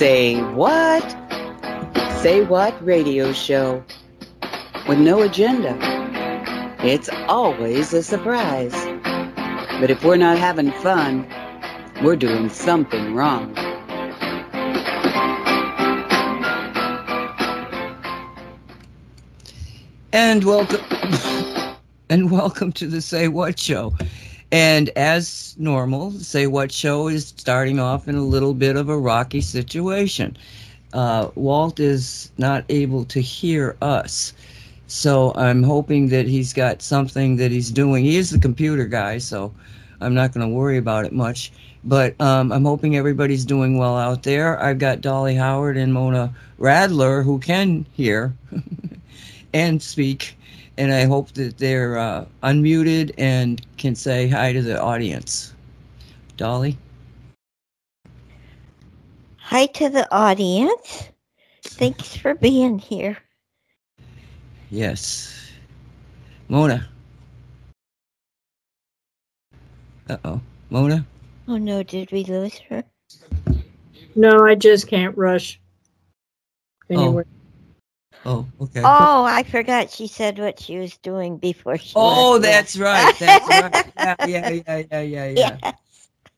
Say what? Say what radio show with no agenda. It's always a surprise. But if we're not having fun, we're doing something wrong. And welcome and welcome to the Say What Show. And as normal, Say What Show is starting off in a little bit of a rocky situation. Uh, Walt is not able to hear us. So I'm hoping that he's got something that he's doing. He is the computer guy, so I'm not going to worry about it much. But um, I'm hoping everybody's doing well out there. I've got Dolly Howard and Mona Radler who can hear and speak and I hope that they're uh, unmuted and can say hi to the audience. Dolly? Hi to the audience. Thanks for being here. Yes. Mona? Uh oh. Mona? Oh no, did we lose her? No, I just can't rush anywhere. Oh. Oh, okay. Oh, I forgot she said what she was doing before she. Oh, left. that's right. That's right. Yeah, yeah, yeah, yeah, yeah, yeah. Yes.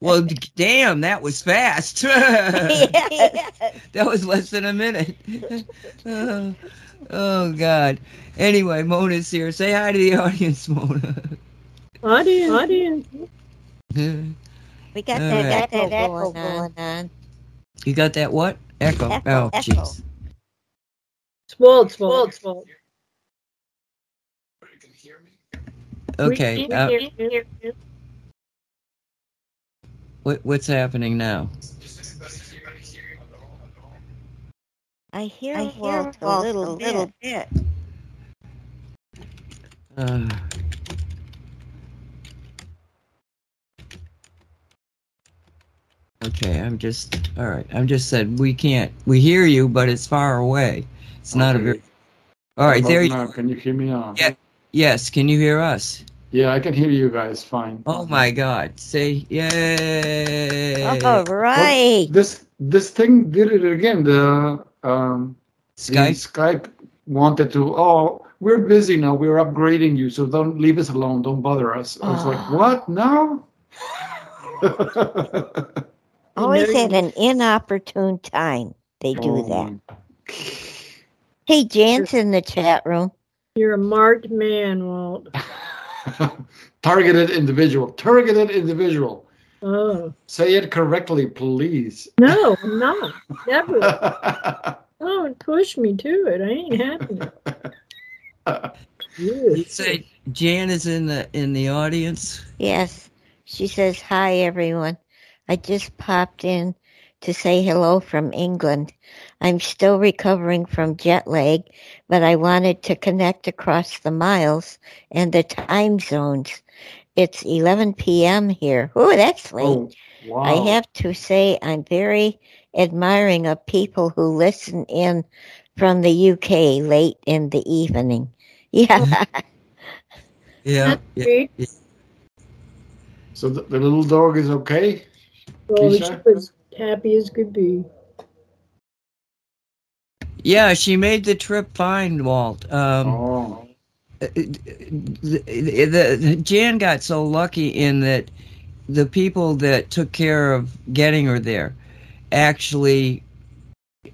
Well, damn, that was fast. Yes. that was less than a minute. oh, oh, God. Anyway, Mona's here. Say hi to the audience, Mona. Audience, audience. We got All that, right. echo going on. on. you got that what? Echo. Echo, oh, echo. jeez. It's Walt, Walt, Walt. Okay. We- Uh, what, what's happening now? I hear, I hear Walt a Walt little, a little bit. Uh, okay, I'm just all right. I'm just said we can't. We hear you, but it's far away. It's not a Okay. very. All right, there. You, now? Can you hear me now? Yeah. yes, can you hear us? Yeah, I can hear you guys fine. Oh my God! Say yay! All right. Well, this this thing did it again. The um the Skype. Skype wanted to. Oh, we're busy now. We're upgrading you, so don't leave us alone. Don't bother us. I was like, what now? Always at an inopportune time they do Oh, that. Hey, Jan's in the chat room. You're a marked man, Walt. Targeted individual. Targeted individual. Oh Say it correctly, please. no, I'm not. Never. Don't push me to it. I ain't having it. You say Jan is in the in the audience. Yes. She says, Hi, everyone. I just popped in to say hello from England. I'm still recovering from jet lag, but I wanted to connect across the miles and the time zones. It's 11 p.m. here. Oh, that's late. oh, wow. I have to say, I'm very admiring of people who listen in from the UK late in the evening. Yeah. Mm-hmm. Yeah. yeah. Great. So the, the little dog is okay? Well, she was happy as could be. Yeah, she made the trip fine, Walt. Um, oh. Uh, uh, the, the, the Jan got so lucky in that the people that took care of getting her there actually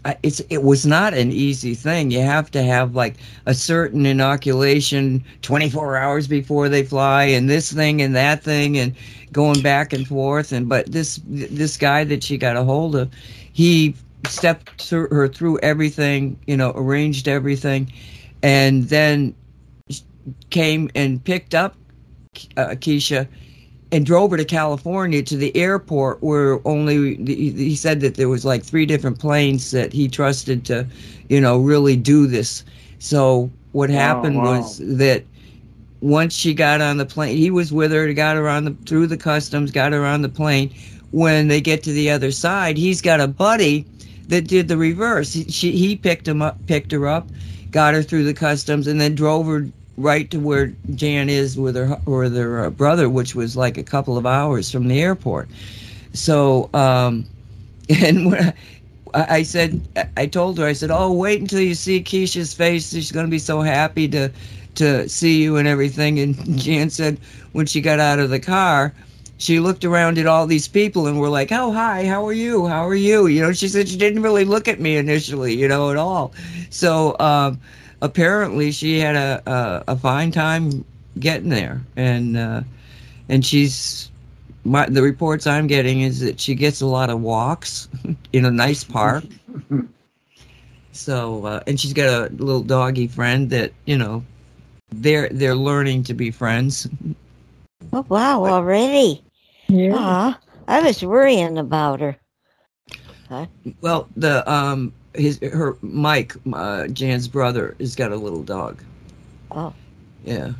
uh, it's it was not an easy thing you have to have like a certain inoculation 24 hours before they fly and this thing and that thing and going back and forth and but this this guy that she got a hold of he stepped through her through everything you know arranged everything and then came and picked up uh, Keisha and drove her to California to the airport where only he said that there was like three different planes that he trusted to, you know, really do this. So what happened wow. was that once she got on the plane, he was with her, got her on the through the customs, got her on the plane. When they get to the other side, he's got a buddy that did the reverse. He, she, he picked him up, picked her up, got her through the customs, and then drove her right to where Jan is with her with her uh, brother, which was like a couple of hours from the airport. So, um, and I, I said, I told her, I said, oh, wait until you see Keisha's face. She's going to be so happy to to see you and everything. And Jan said when she got out of the car, she looked around at all these people and were like, "Oh, hi, how are you? How are you?" You know, she said she didn't really look at me initially, you know, at all. So um, apparently, she had a, a, a fine time getting there, and uh, and she's my, the reports I'm getting is that she gets a lot of walks in a nice park. so uh, and she's got a little doggy friend that you know they're they're learning to be friends. Oh wow, already. Yeah. Aw, I was worrying about her. Well, the um his her Mike, uh, Jan's brother, has got a little dog. Oh. Yeah,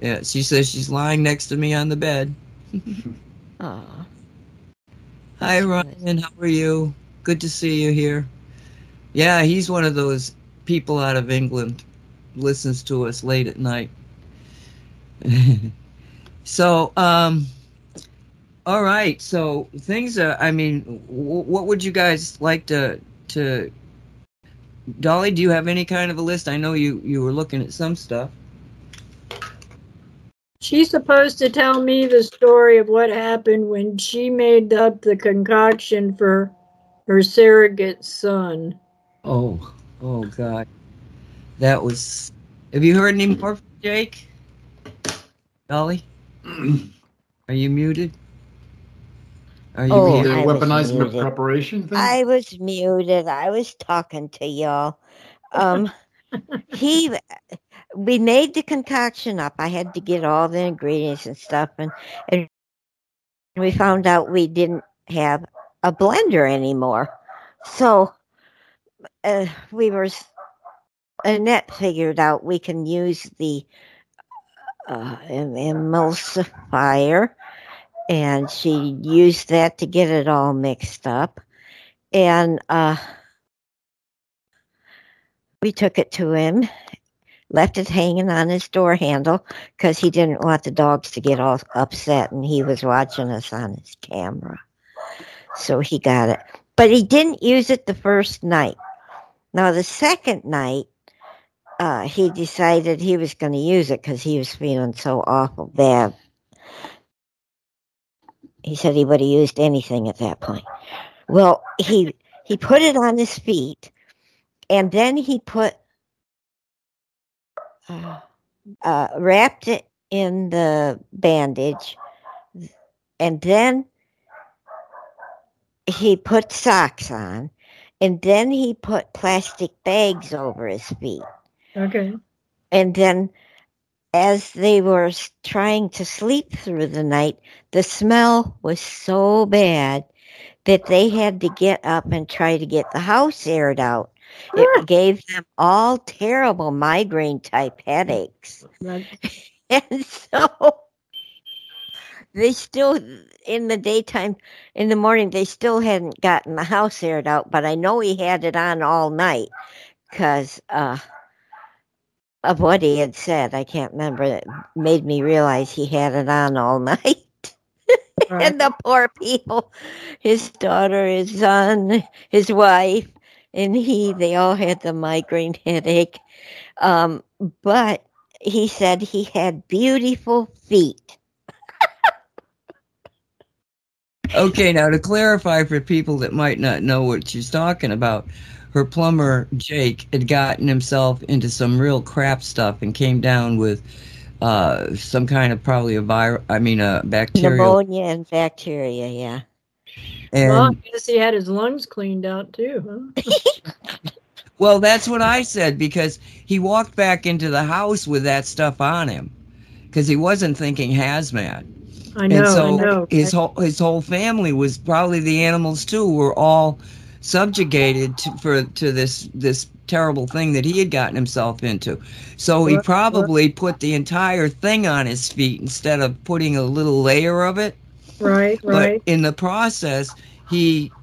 yeah. She says she's lying next to me on the bed. Aw. Hi, That's Ryan. How are you? Good to see you here. Yeah, he's one of those people out of England. Listens to us late at night. so, um, all right. So things are. I mean, w- what would you guys like to to? Dolly, do you have any kind of a list? I know you you were looking at some stuff. She's supposed to tell me the story of what happened when she made up the concoction for her surrogate son. Oh, oh God, that was. Have you heard any more, from Jake? Dolly, are you muted? Are you Oh, The muted? I was weaponized muted. preparation thing? I was muted. I was talking to y'all. Um, he, we made the concoction up. I had to get all the ingredients and stuff, and and we found out we didn't have a blender anymore. So, uh, we were. Annette figured out we can use the uh, emulsifier, and she used that to get it all mixed up. And uh, we took it to him, left it hanging on his door handle because he didn't want the dogs to get all upset, and he was watching us on his camera. So he got it. But he didn't use it the first night. Now, the second night, uh, he decided he was going to use it because he was feeling so awful bad. He said he would have used anything at that point. Well, he he put it on his feet, and then he put uh, uh, wrapped it in the bandage, and then he put socks on, and then he put plastic bags over his feet. Okay. And then, as they were trying to sleep through the night, the smell was so bad that they had to get up and try to get the house aired out. It gave them all terrible migraine type headaches. And so they still, in the daytime, in the morning, they still hadn't gotten the house aired out, but I know he had it on all night because uh, of what he had said. I can't remember. It made me realize he had it on all night. right. and the poor people, his daughter, his son, his wife, and he, they all had the migraine headache. Um, but he said he had beautiful feet. Okay, now to clarify for people that might not know what she's talking about, her plumber Jake had gotten himself into some real crap stuff and came down with uh, some kind of probably a virus. I mean, a bacteria. Pneumonia and bacteria, yeah. And well, I guess he had his lungs cleaned out too, huh? well, that's what I said because he walked back into the house with that stuff on him because he wasn't thinking hazmat. I know, and so I know. his whole his whole family was probably the animals too were all subjugated to, for to this this terrible thing that he had gotten himself into. So he probably put the entire thing on his feet instead of putting a little layer of it. right, right. But in the process, he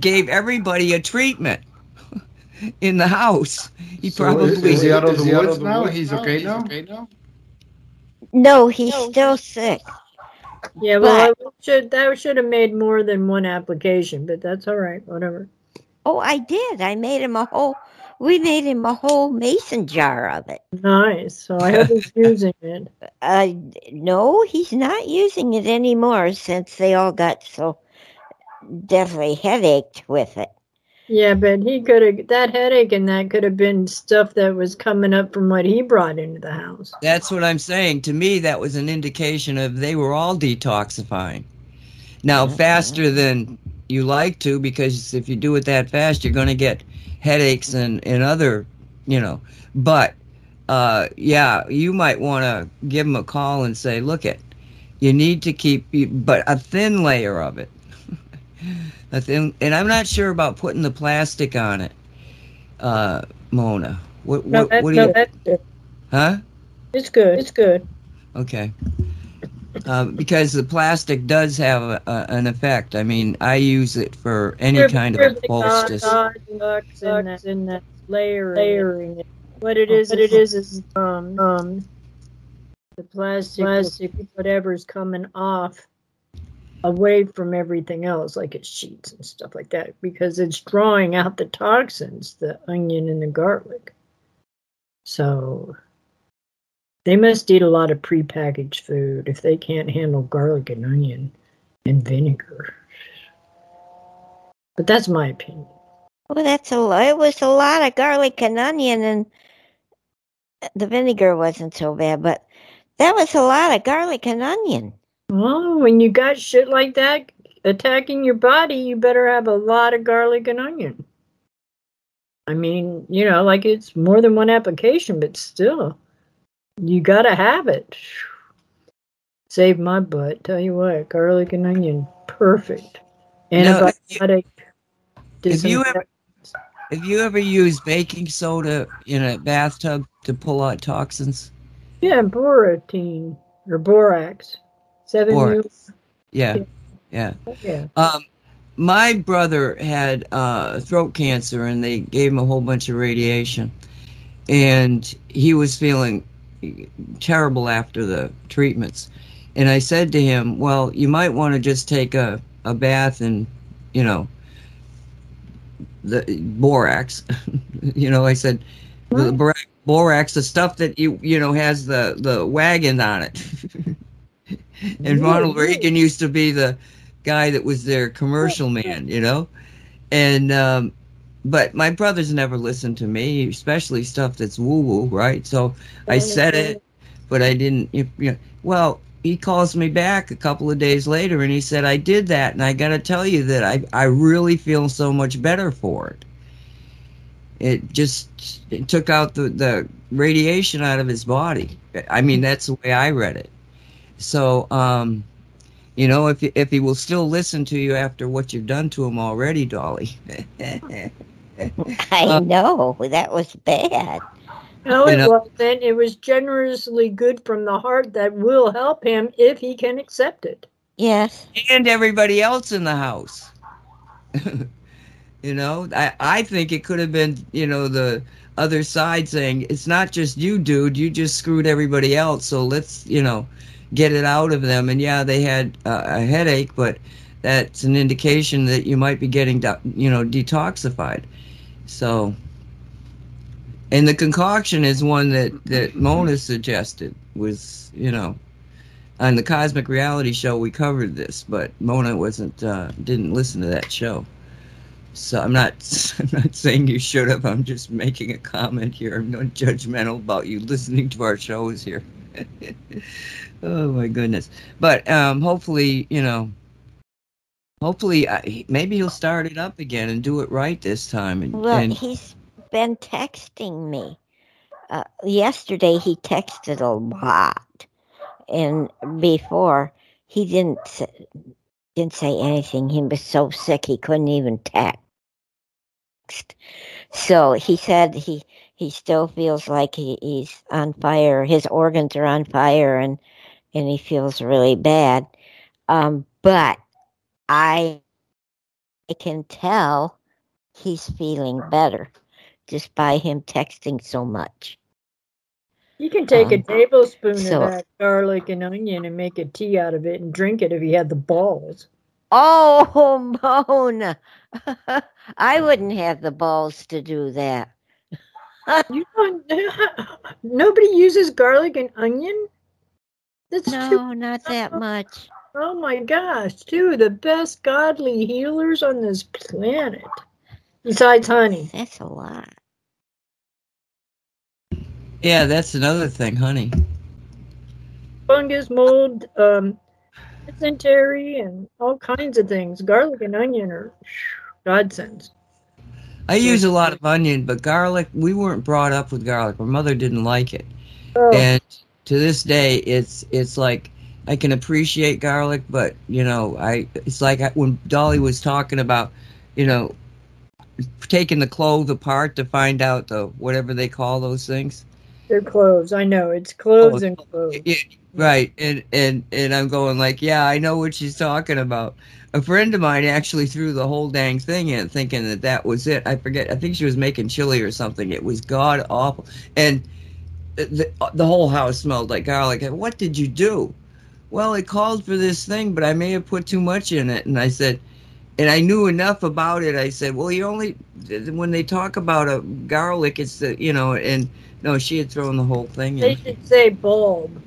gave everybody a treatment in the house. He So probably is, is he out of the he out woods of the now? woods He's now? okay He's now? okay now? No, he's still sick. Yeah, well, it should that should have made more than one application, but that's all right. Whatever. Oh, I did. I made him a whole. We made him a whole mason jar of it. Nice. So I hope he's using it. Uh, no, he's not using it anymore since they all got so definitely headached with it. Yeah, but he could have that headache and that could have been stuff that was coming up from what he brought into the house. That's what I'm saying. To me, that was an indication of they were all detoxifying. Now, Mhm. faster than you like to, because if you do it that fast, you're going to get headaches and, and other, you know. But, uh, yeah, you might want to give them a call and say, look it, you need to keep, but a thin layer of it. a thin, and I'm not sure about putting the plastic on it, uh, Mona. What, No, what, that, what do no, you, that's good. huh? It's good. It's good. Okay. Uh, because the plastic does have a, a, an effect. I mean, I use it for any Here- kind of the poultice. Sucks in that, layering. layering it. What it is, what it is, is um um the plastic, plastic, whatever's coming off away from everything else, like its sheets and stuff like that, because it's drawing out the toxins, the onion and the garlic. So they must eat a lot of prepackaged food if they can't handle garlic and onion and vinegar. But that's my opinion. Well, that's a lot. It was a lot of garlic and onion, and the vinegar wasn't so bad, but that was a lot of garlic and onion. Well, when you got shit like that attacking your body, you better have a lot of garlic and onion. I mean, you know, like it's more than one application, but still, you gotta have it. Save my butt. Tell you what, garlic and onion, perfect. No, if you- Antibiotic. if you ever- if you ever use baking soda in a bathtub to pull out toxins? yeah, boratine or borax, seven Borax. Yeah, Yeah. yeah. Yeah. Um, my brother had uh, throat cancer, and they gave him a whole bunch of radiation, and he was feeling terrible after the treatments. And I said to him, "Well, you might want to just take a, a bath and, you know, the borax. you know, I said, the borax, borax, the stuff that you you know has the the wagon on it." and Ronald Reagan used to be the guy that was their commercial man, you know. And um, but my brothers never listened to me, especially stuff that's woo woo, right? So I said it, but I didn't. You know, well, he calls me back a couple of days later, and he said I did that, and I got to tell you that I I really feel so much better for it. It just it took out the the radiation out of his body. I mean, that's the way I read it. So, um, you know, if if he will still listen to you after what you've done to him already, Dolly. I Uh, know that was bad. No, it wasn't. It was generously good from the heart that will help him if he can accept it. Yes. and everybody else in the house. you know, I I think it could have been you know the other side saying it's not just you, dude. You just screwed everybody else. So let's you know get it out of them. And yeah, they had uh, a headache, but that's an indication that you might be getting you know detoxified. So. And the concoction is one that, that Mona suggested was, you know, on the Cosmic Reality Show we covered this, but Mona wasn't uh, didn't listen to that show. So I'm not I'm not saying you should have. I'm just making a comment here. I'm not judgmental about you listening to our shows here. oh my goodness! But um, hopefully, you know, hopefully he- maybe he'll start it up again and do it right this time. And, Well, and he's been texting me. Uh, yesterday he texted a lot, and before he didn't didn't say anything. He was so sick he couldn't even text. So he said he he still feels like he, he's on fire. His organs are on fire, and and he feels really bad. Um, but I I can tell he's feeling better just by him texting so much. You can take a Um, tablespoon so- of that garlic and onion and make a tea out of it and drink it if you had the balls. Oh, Mona. I wouldn't have the balls to do that. You don't. Nobody uses garlic and onion. That's. No, not that much. Oh my gosh, two of the best godly healers on this planet. Besides honey. That's a lot. Yeah, that's another thing, honey. fungus, mold, um, dysentery, and all kinds of things. Garlic and onion are godsends. I use a lot of onion, but garlic, we weren't brought up with garlic. My mother didn't like it. Oh, And to this day, it's it's like I can appreciate garlic, but you know, I it's like when Dolly was talking about, you know, taking the clove apart to find out the whatever they call those things. they're cloves. I know it's cloves Oh, and cloves. Yeah, right, and and and I'm going like, yeah, I know what she's talking about. A friend of mine actually threw the whole dang thing in, thinking that that was it. I forget. I think she was making chili or something. It was god awful, and uh, the uh, the whole house smelled like garlic. What did you do? Well, it called for this thing, but I may have put too much in it. And I said, and I knew enough about it. I said, well, you only when they talk about a garlic, it's the you know, and no, she had thrown the whole thing They in. should say bulb.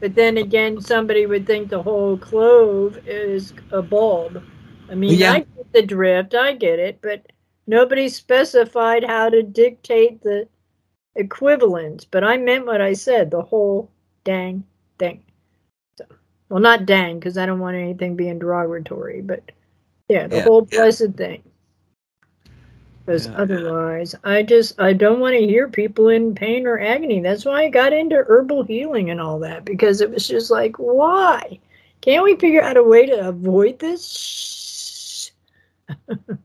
But then again, somebody would think the whole clove is a bulb. I mean, Yeah. I get the drift, I get it, but nobody specified how to dictate the equivalents. But I meant what I said, the whole dang well, not dang, because I don't want anything being derogatory, but yeah, the Yeah, whole yeah. blessed thing. Because Yeah. otherwise, I just I don't want to hear people in pain or agony. That's why I got into herbal healing and all that because it was just like, why can't we figure out a way to avoid this?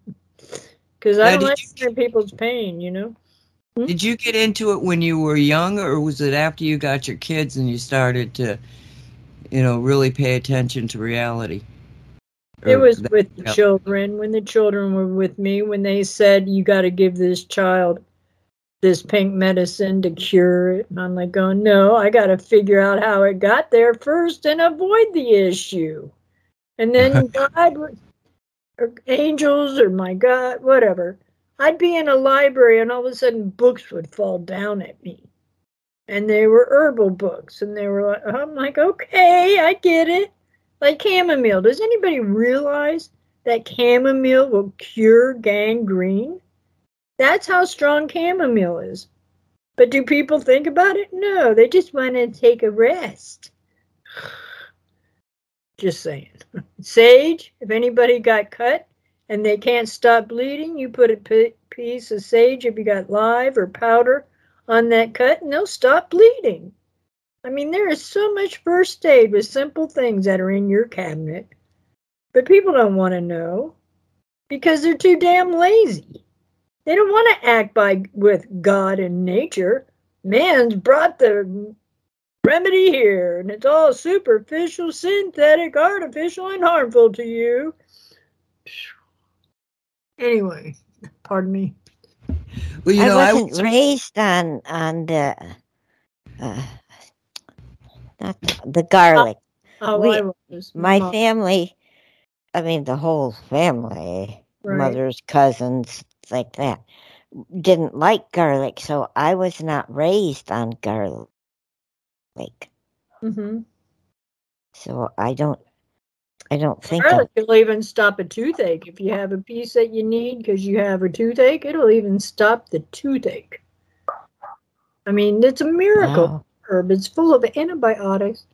Because I don't like you- hearing people's pain. You know, hmm? Did you get into it when you were young, or was it after you got your kids and you started to, you know, really pay attention to reality? it was that- with the yeah. children when the children were with me when they said you got to give this child this pink medicine to cure it. And I'm like, going, no, I got to figure out how it got there first and avoid the issue. And then God, would- or angels, or my God, whatever. I'd be in a library and all of a sudden books would fall down at me. And they were herbal books. And they were like, I'm like, okay, I get it. Like chamomile. Does anybody realize that chamomile will cure gangrene? That's how strong chamomile is. But do people think about it? No, they just want to take a rest. Just saying. Sage, if anybody got cut and they can't stop bleeding, you put a piece of sage, if you got live or powder, on that cut and they'll stop bleeding. I mean, there is so much first aid with simple things that are in your cabinet. But people don't want to know because they're too damn lazy. They don't want to act by with God and nature. Man's brought the remedy here, and it's all superficial, synthetic, artificial, and harmful to you. Anyway, pardon me. Well, you know, I I wasn't was, raised on on the uh, not the garlic. Oh, We- I was My Mom, family, I mean the whole family, right. mothers, cousins, like that, didn't like garlic, so I was not raised on garlic. hmm So I don't, I don't think Garlic will even stop a toothache. If you have a piece that you need because you have a toothache, it'll even stop the toothache. I mean, it's a miracle Wow. herb. It's full of antibiotics.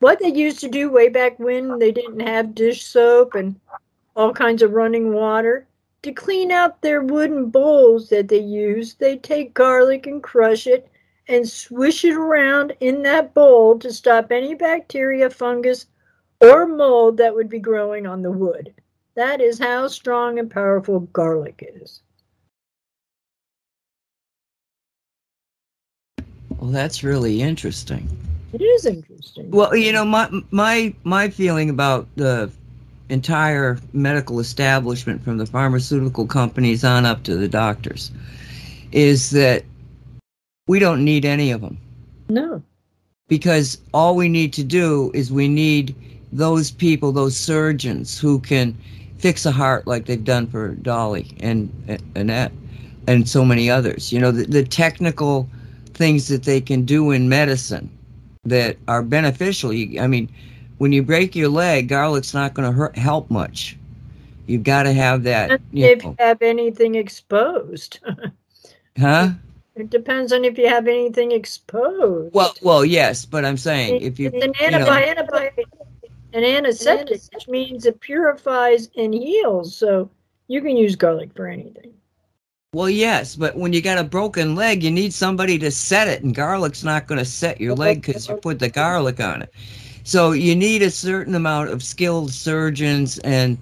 What they used to do way back when they didn't have dish soap and all kinds of running water, to clean out their wooden bowls that they used, they take garlic and crush it and swish it around in that bowl to stop any bacteria, fungus, or mold that would be growing on the wood. That is how strong and powerful garlic is. well, that's really interesting. It is interesting. Well, you know, my my my feeling about the entire medical establishment, from the pharmaceutical companies on up to the doctors, is that we don't need any of them no. because all we need to do is we need those people, those surgeons who can fix a heart like they've done for Dolly and Annette and so many others. You know, the, the technical things that they can do in medicine that are beneficial. You, I mean, when you break your leg, garlic's not going to help much. You've got to have that. You if know. you have anything exposed. huh? It depends on if you have anything exposed. Well, well, yes, but I'm saying if you, an antibiotic, you know, an antiseptic, which means it purifies and heals. So you can use garlic for anything. Well, yes, but when you got a broken leg, you need somebody to set it, and garlic's not going to set your leg because you put the garlic on it. So you need a certain amount of skilled surgeons and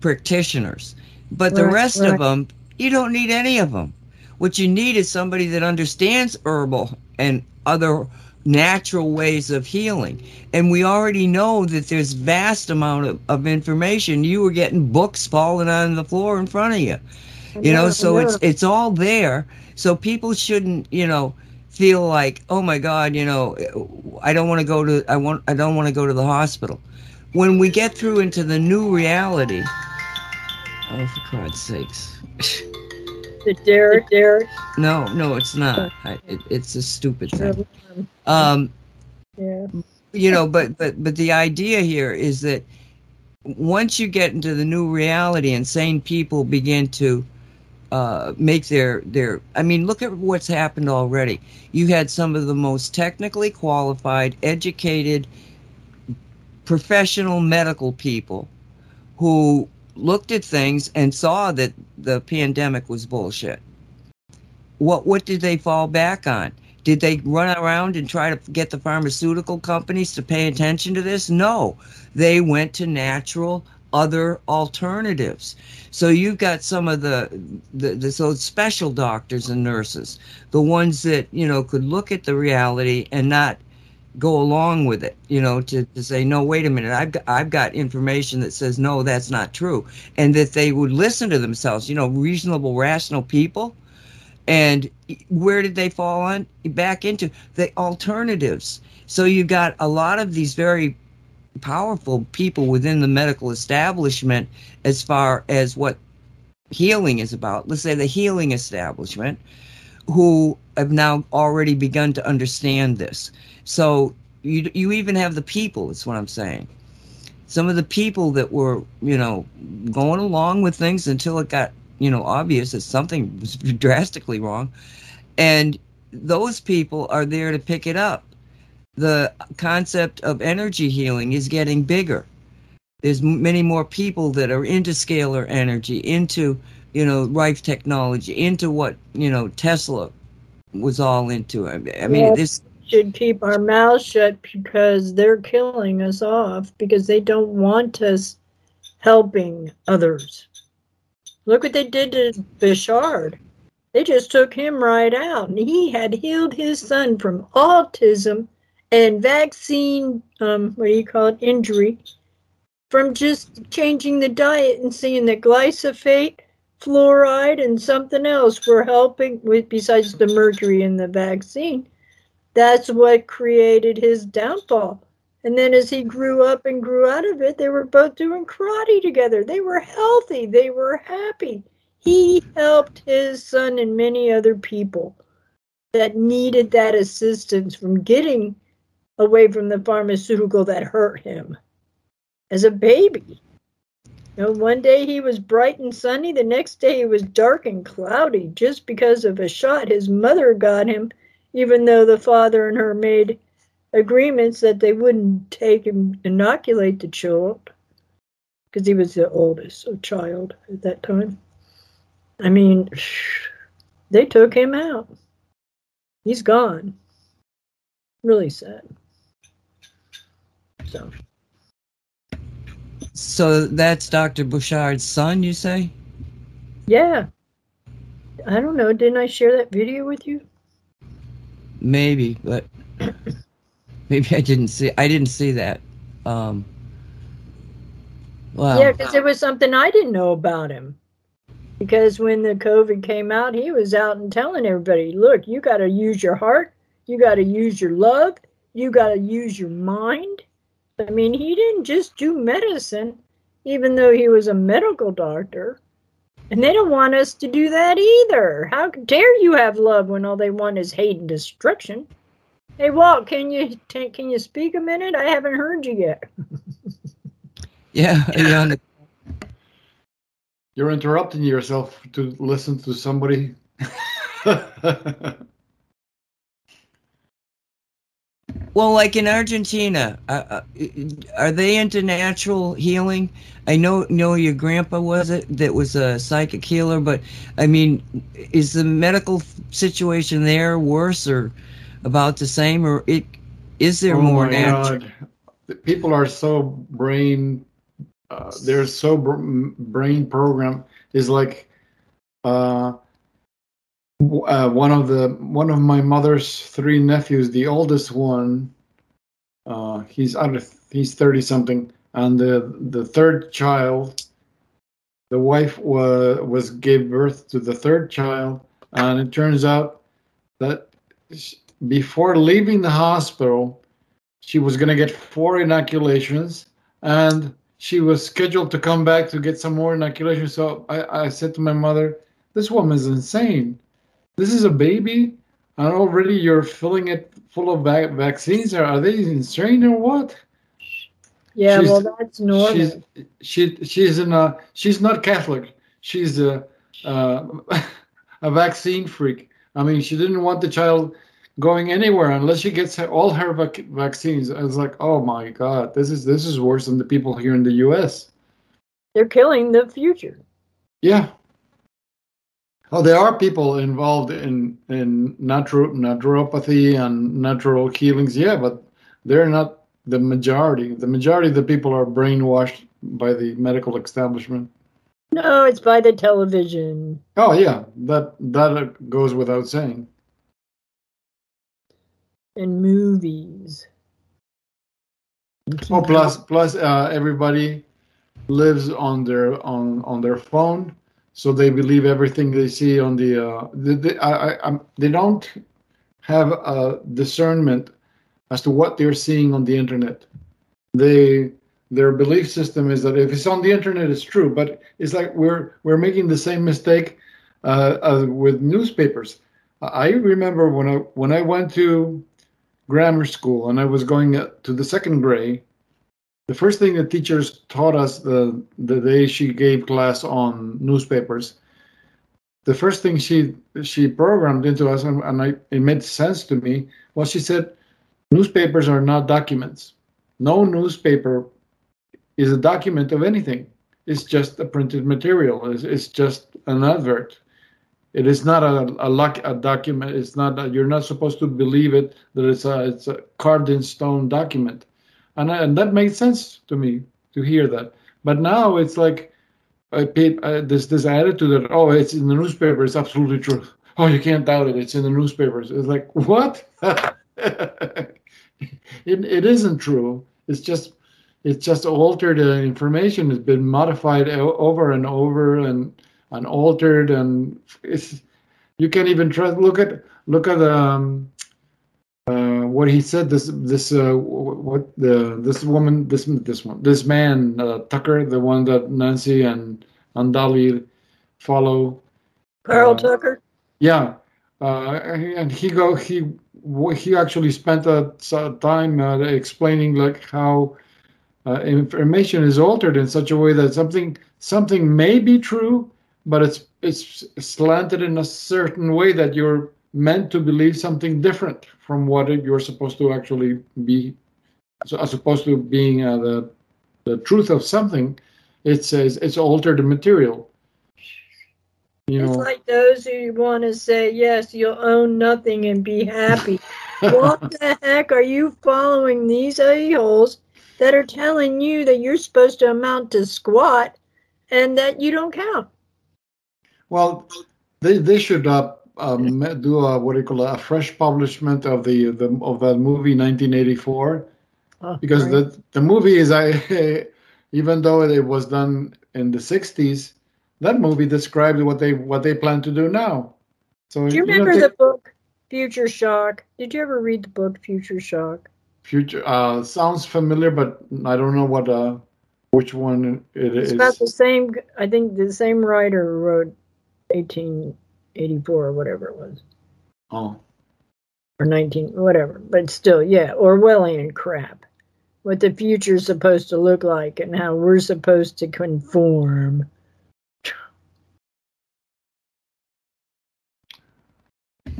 practitioners. But the right, rest right. of them, you don't need any of them. What you need is somebody that understands herbal and other natural ways of healing. And we already know that there's vast amount of, of information. You were getting books falling on the floor in front of you you know so it's it's all there so people shouldn't you know feel like oh my god you know i don't want to go to i want i don't want to go to the hospital when we get through into the new reality oh for god's sakes the Derek, Derek. No, no, it's not. I, it, it's a stupid thing. Um, yeah. You know, but but but the idea here is that once you get into the new reality and sane people begin to uh, make their their I mean look at what's happened already. You had some of the most technically qualified, educated, professional medical people who looked at things and saw that the pandemic was bullshit. What what did they fall back on? Did they run around and try to get the pharmaceutical companies to pay attention to this? No. They went to natural other alternatives. So you've got some of the, the, the so special doctors and nurses, the ones that you know could look at the reality and not go along with it. You know, to, to say no, wait a minute, I've got, I've got information that says no, that's not true, and that they would listen to themselves. You know, reasonable, rational people. And where did they fall on? Back into the alternatives. So you've got a lot of these very powerful people within the medical establishment as far as what healing is about. Let's say the healing establishment, who have now already begun to understand this. So you you even have the people. Is what I'm saying. Some of the people that were you know going along with things until it got you know obvious that something was drastically wrong, and those people are there to pick it up the concept of energy healing is getting bigger. There's many more people that are into scalar energy, into you know Rife technology, into what you know Tesla was all into. I, mean, yes, this should keep our mouths shut because they're killing us off because they don't want us helping others. Look what they did to Bashar. They just took him right out, and he had healed his son from autism and vaccine, um, what do you call it, injury from just changing the diet and seeing that glyphosate, fluoride, and something else were helping with besides the mercury in the vaccine. That's what created his downfall. And then as he grew up and grew out of it, they were both doing karate together. They were healthy, they were happy. He helped his son and many other people that needed that assistance from getting away from the pharmaceutical that hurt him as a baby. You know, one day he was bright and sunny, the next day he was dark and cloudy just because of a shot his mother got him, even though the father and her made agreements that they wouldn't take and inoculate the child because he was the oldest child at that time. I mean, they took him out. He's gone. Really sad. So. So that's Dr. Bouchard's son, you say? Yeah. I don't know. Didn't I share that video with you? Maybe, but maybe I didn't see. I didn't see that. Um, yeah, because it was something I didn't know about him. Because when the COVID came out, he was out and telling everybody, "Look, you got to use your heart. You got to use your love. You got to use your mind." I mean, he didn't just do medicine, even though he was a medical doctor. And they don't want us to do that either. How dare you have love when all they want is hate and destruction? Hey, Walt, can you t- can you speak a minute? I haven't heard you yet. Yeah, yeah. You're interrupting yourself to listen to somebody. Well, like in Argentina, uh, uh, are they into natural healing? I know know your grandpa was it that was a psychic healer, but I mean, is the medical situation there worse or about the same, or it is there oh more natural? God. People are so brain, uh, they're so br- brain programmed. Is like, uh, uh, one of the one of my mother's three nephews, the oldest one, uh, he's under he's thirty something, and the the third child, the wife was was gave birth to the third child, and it turns out that before leaving the hospital, she was going to get four inoculations, and she was scheduled to come back to get some more inoculations. So I, I said to my mother, "This woman's insane." this is a baby and already you're filling it full of vac- vaccines are, are they insane or what Yeah, She's- well, that's normal. she's she she's in a she's not catholic she's a uh, a vaccine freak i mean she didn't want the child going anywhere unless she gets all her vac- vaccines i was like oh my god this is this is worse than the people here in the us They're killing the future. Yeah. Oh, there are people involved in in natural naturopathy and natural healings. Yeah, but they're not the majority. The majority of the people are brainwashed by the medical establishment. No, it's by the television. Oh yeah, that that goes without saying. And movies. Oh, plus plus uh, everybody lives on their on on their phone, so they believe everything they see on the. Uh, they, I, I, they don't have a discernment as to what they're seeing on the internet. They their belief system is that if it's on the internet, it's true. But it's like we're we're making the same mistake uh, uh, with newspapers. I remember when I when I went to grammar school and I was going uh, to the second grade. The first thing the teachers taught us the the day she gave class on newspapers, the first thing she she programmed into us, and, and I, it made sense to me, was she said, newspapers are not documents. No newspaper is a document of anything. It's just a printed material. It's, it's just an advert. It is not a a, loc- a document. It's not. A, you're not supposed to believe it that it's a it's a carved in stone document, and I, and that made sense to me to hear that. But now it's like I paid uh, this this attitude that oh it's in the newspaper. It's absolutely true. Oh, you can't doubt it. It's in the newspapers. It's like what? it, it isn't true. It's just it's just altered uh, information. It's been modified over and over and and altered and it's you can't even trust. Look at look at um uh what he said. This this uh what the this woman this this one this man uh, Tucker the one that Nancy and and Dolly follow. Carl Uh, Tucker. Yeah, uh, and he go he he actually spent a time uh, explaining like how uh, information is altered in such a way that something something may be true, but it's it's slanted in a certain way that you're meant to believe something different from what you're supposed to actually be, so as opposed to being uh, the the truth of something. It says it's altered material. You know, It's like those who want to say, yes, you'll own nothing and be happy. what the heck are you following these a-holes that are telling you that you're supposed to amount to squat and that you don't count? Well, they they should uh, um, do a what do you call it, a fresh publishment of the, the of that movie 1984 Oh, because right. the the movie is I even though it was done in the 60s, that movie described what they what they plan to do now. So Do you know, remember the book Future Shock? Did you ever read the book Future Shock? Future uh, sounds familiar, but I don't know what uh, which one it It's is. about the same. I think the same writer wrote 1884 or whatever it was, Oh, or 19, whatever. But still, yeah, Orwellian crap. What the future's supposed to look like and how we're supposed to conform.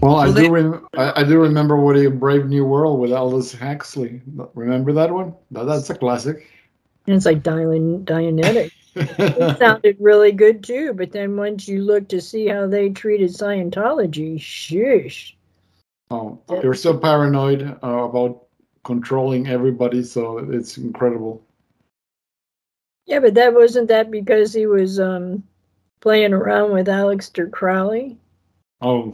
well, I do. Rem- I, I do remember what a Brave New World with Aldous Huxley. Remember that one? That, that's a classic. And it's like Dian- Dianetic. It sounded really good too, but then once you look to see how they treated Scientology, shush. oh, they're so paranoid uh, about controlling everybody, so it's incredible. Yeah, but that wasn't that because he was um, playing around with Aleister Crowley. Oh.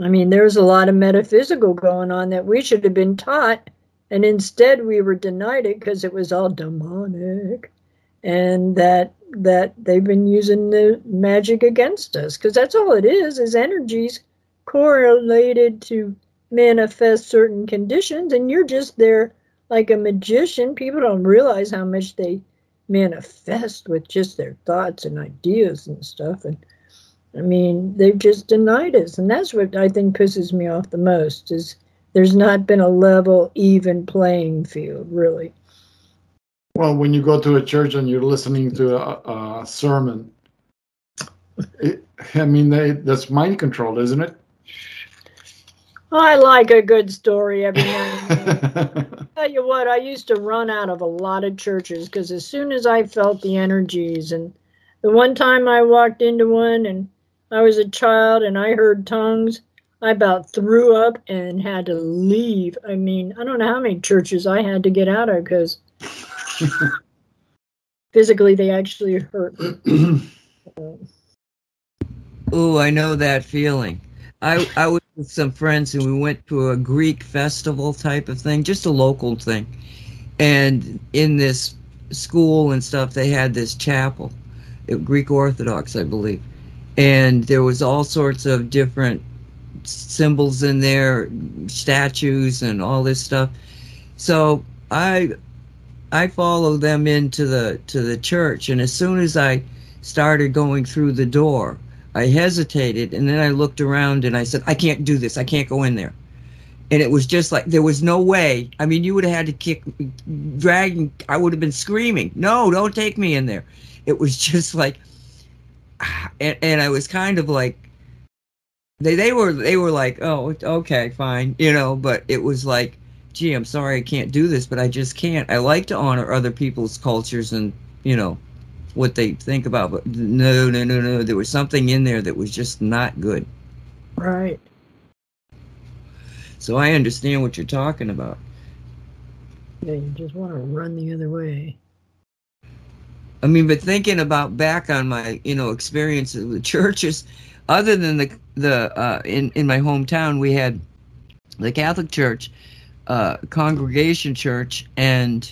I mean, there's a lot of metaphysical going on that we should have been taught, and instead we were denied it because it was all demonic, and that that they've been using the magic against us because that's all it is is energies correlated to manifest certain conditions, and you're just there like a magician. People don't realize how much they manifest with just their thoughts and ideas and stuff, and I mean, they've just denied us, and that's what I think pisses me off the most. Is there's not been a level, even playing field, really. well, when you go to a church and you're listening to a, a sermon, it, I mean, they, that's mind control, isn't it? Oh, I like a good story every now and then. Tell you what, I used to run out of a lot of churches because as soon as I felt the energies, and the one time I walked into one and I was a child and I heard tongues, I about threw up and had to leave. I mean, I don't know how many churches I had to get out of because physically they actually hurt. oh, I know that feeling. I I was with some friends and we went to a Greek festival type of thing, just a local thing. And in this school and stuff, they had this chapel, Greek Orthodox, I believe. And there was all sorts of different symbols in there, statues and all this stuff. So I I followed them into the to the church and as soon as I started going through the door, I hesitated and then I looked around and I said, I can't do this. I can't go in there. And it was just like there was no way. I mean, you would have had to kick, drag. I would have been screaming, "No, don't take me in there." It was just like, ah, and, and I was kind of like, they they were they were like, "Oh, okay, fine," you know. But it was like, "Gee, I'm sorry, I can't do this, but I just can't." I like to honor other people's cultures and you know what they think about, but no, no, no, no. There was something in there that was just not good. Right. So I understand what you're talking about. Yeah, you just want to run the other way. I mean, but thinking about back on my, you know, experiences with churches, other than the the uh, in in my hometown, we had the Catholic Church, uh, Congregation Church, and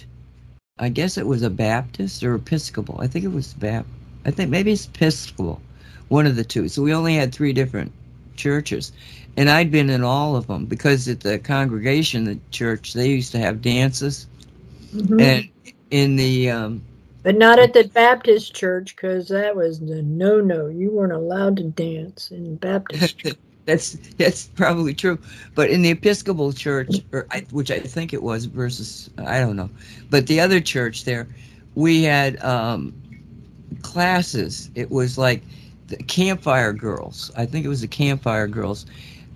I guess it was a Baptist or Episcopal. I think it was Bap. I think maybe it's Episcopal, one of the two. So we only had three different churches, and I'd been in all of them because at the congregation, the church, they used to have dances, Mhm. and in the um, But not at the Baptist church because that was the no no. You weren't allowed to dance in Baptist church. That's that's probably true, but in the Episcopal Church, or I, which I think it was versus I don't know, but the other church there, we had um, classes. It was like the Campfire Girls. I think it was the Campfire Girls.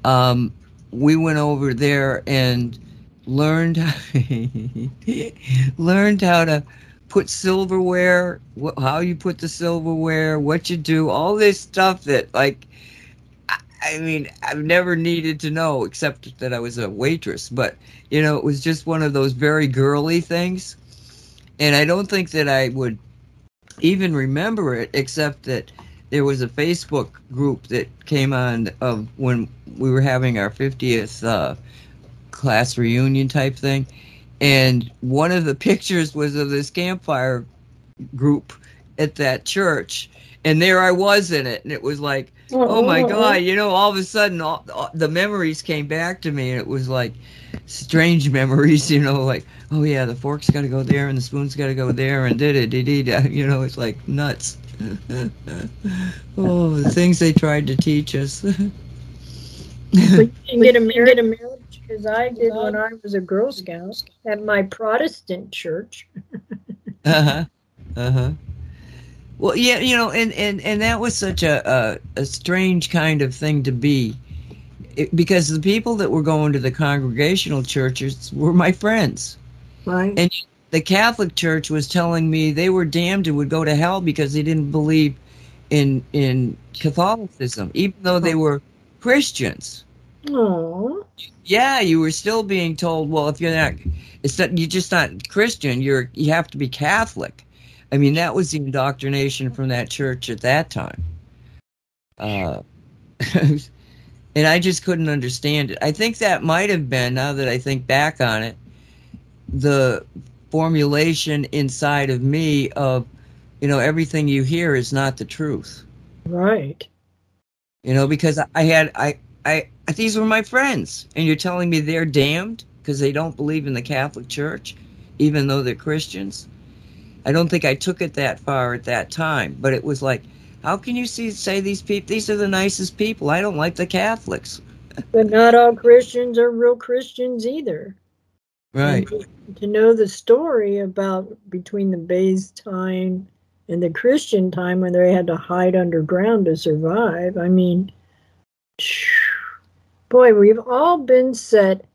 Um, we went over there and learned learned how to put silverware, wh- how you put the silverware, what you do, all this stuff that like I mean, I've never needed to know except that I was a waitress, but you know, it was just one of those very girly things. And I don't think that I would even remember it except that there was a Facebook group that came on of when we were having our 50th uh, class reunion type thing. And one of the pictures was of this campfire group at that church. And there I was in it. And it was like, oh my oh. god you know all of a sudden all, all, the memories came back to me and it was like strange memories you know like oh yeah the fork's got to go there and the spoon's got to go there and did it did it you know it's like nuts oh the things they tried to teach us But you didn't get a marriage, a marriage because I did when I was a Girl Scout at my Protestant church. uh-huh. Uh-huh. Well yeah you know and and and that was such a a, a strange kind of thing to be because the people that were going to the congregational churches were my friends. Right. and the catholic church was telling me they were damned and would go to hell because they didn't believe in in catholicism even though they were christians Oh, yeah you were still being told well if you're not it's not you're just not christian you're you have to be catholic. I mean that was the indoctrination from that church at that time. Uh and i just couldn't understand it. I think that might have been now that i think back on it the formulation inside of me of you know everything you hear is not the truth. Right. you know because i had i i these were my friends. And you're telling me they're damned because they don't believe in the catholic church even though they're christians? I don't think i took it that far at that time but it was like how can you see say these people these are the nicest people. I don't like the catholics. But not all Christians are real Christians either. right. And to, know the story about between the Byzantine and the Christian time when they had to hide underground to survive, I mean, boy, we've all been set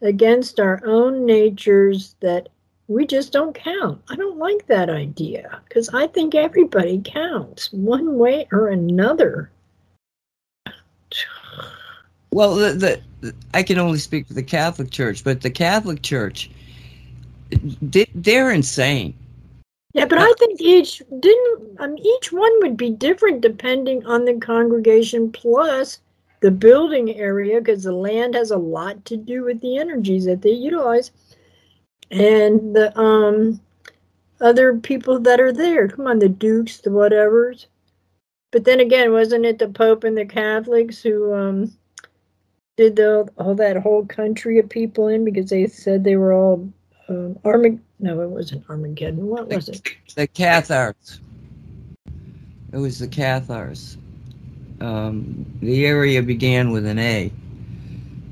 against our own natures that we just don't count. I don't like that idea because I think everybody counts one way or another. Well, the, the I can only speak for the Catholic Church, but the Catholic Church, they, they're insane. Yeah, but I think each didn't. Um, each one would be different depending on the congregation plus the building area, because the land has a lot to do with the energies that they utilize, and the um other people that are there. Come on, the dukes, the whatevers. But then again, wasn't it the Pope and the Catholics who um did the all that whole country of people in because they said they were all um? No, it wasn't Armageddon. What was it? The Cathars. It was the Cathars. Um, the area began with an A,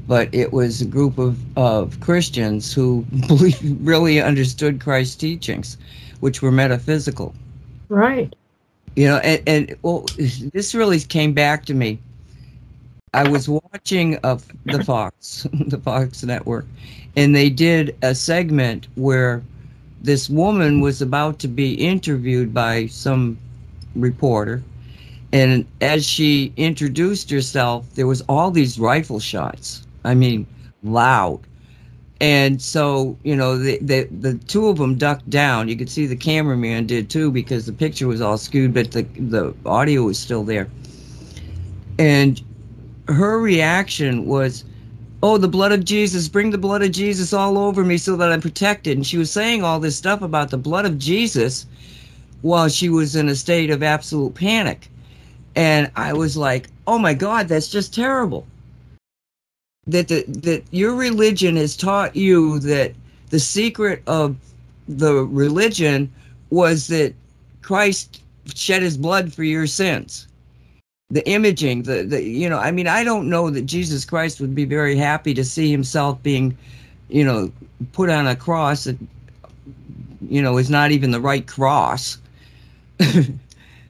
but it was a group of, of Christians who really understood Christ's teachings, which were metaphysical. Right. You know, and, and well, this really came back to me. I was watching of the Fox, the Fox network, and they did a segment where this woman was about to be interviewed by some reporter, and as she introduced herself, there was all these rifle shots. I mean, loud. And so, you know, the, the the two of them ducked down. You could see the cameraman did too because the picture was all skewed, but the the audio was still there. And her reaction was, "Oh, the blood of Jesus! Bring the blood of Jesus all over me so that I'm protected." And she was saying all this stuff about the blood of Jesus while she was in a state of absolute panic. And I was like, "Oh my God, that's just terrible." that the, that your religion has taught you that the secret of the religion was that Christ shed his blood for your sins. The imaging, the, the you know, I mean, I don't know that Jesus Christ would be very happy to see himself being, you know, put on a cross that, you know, is not even the right cross.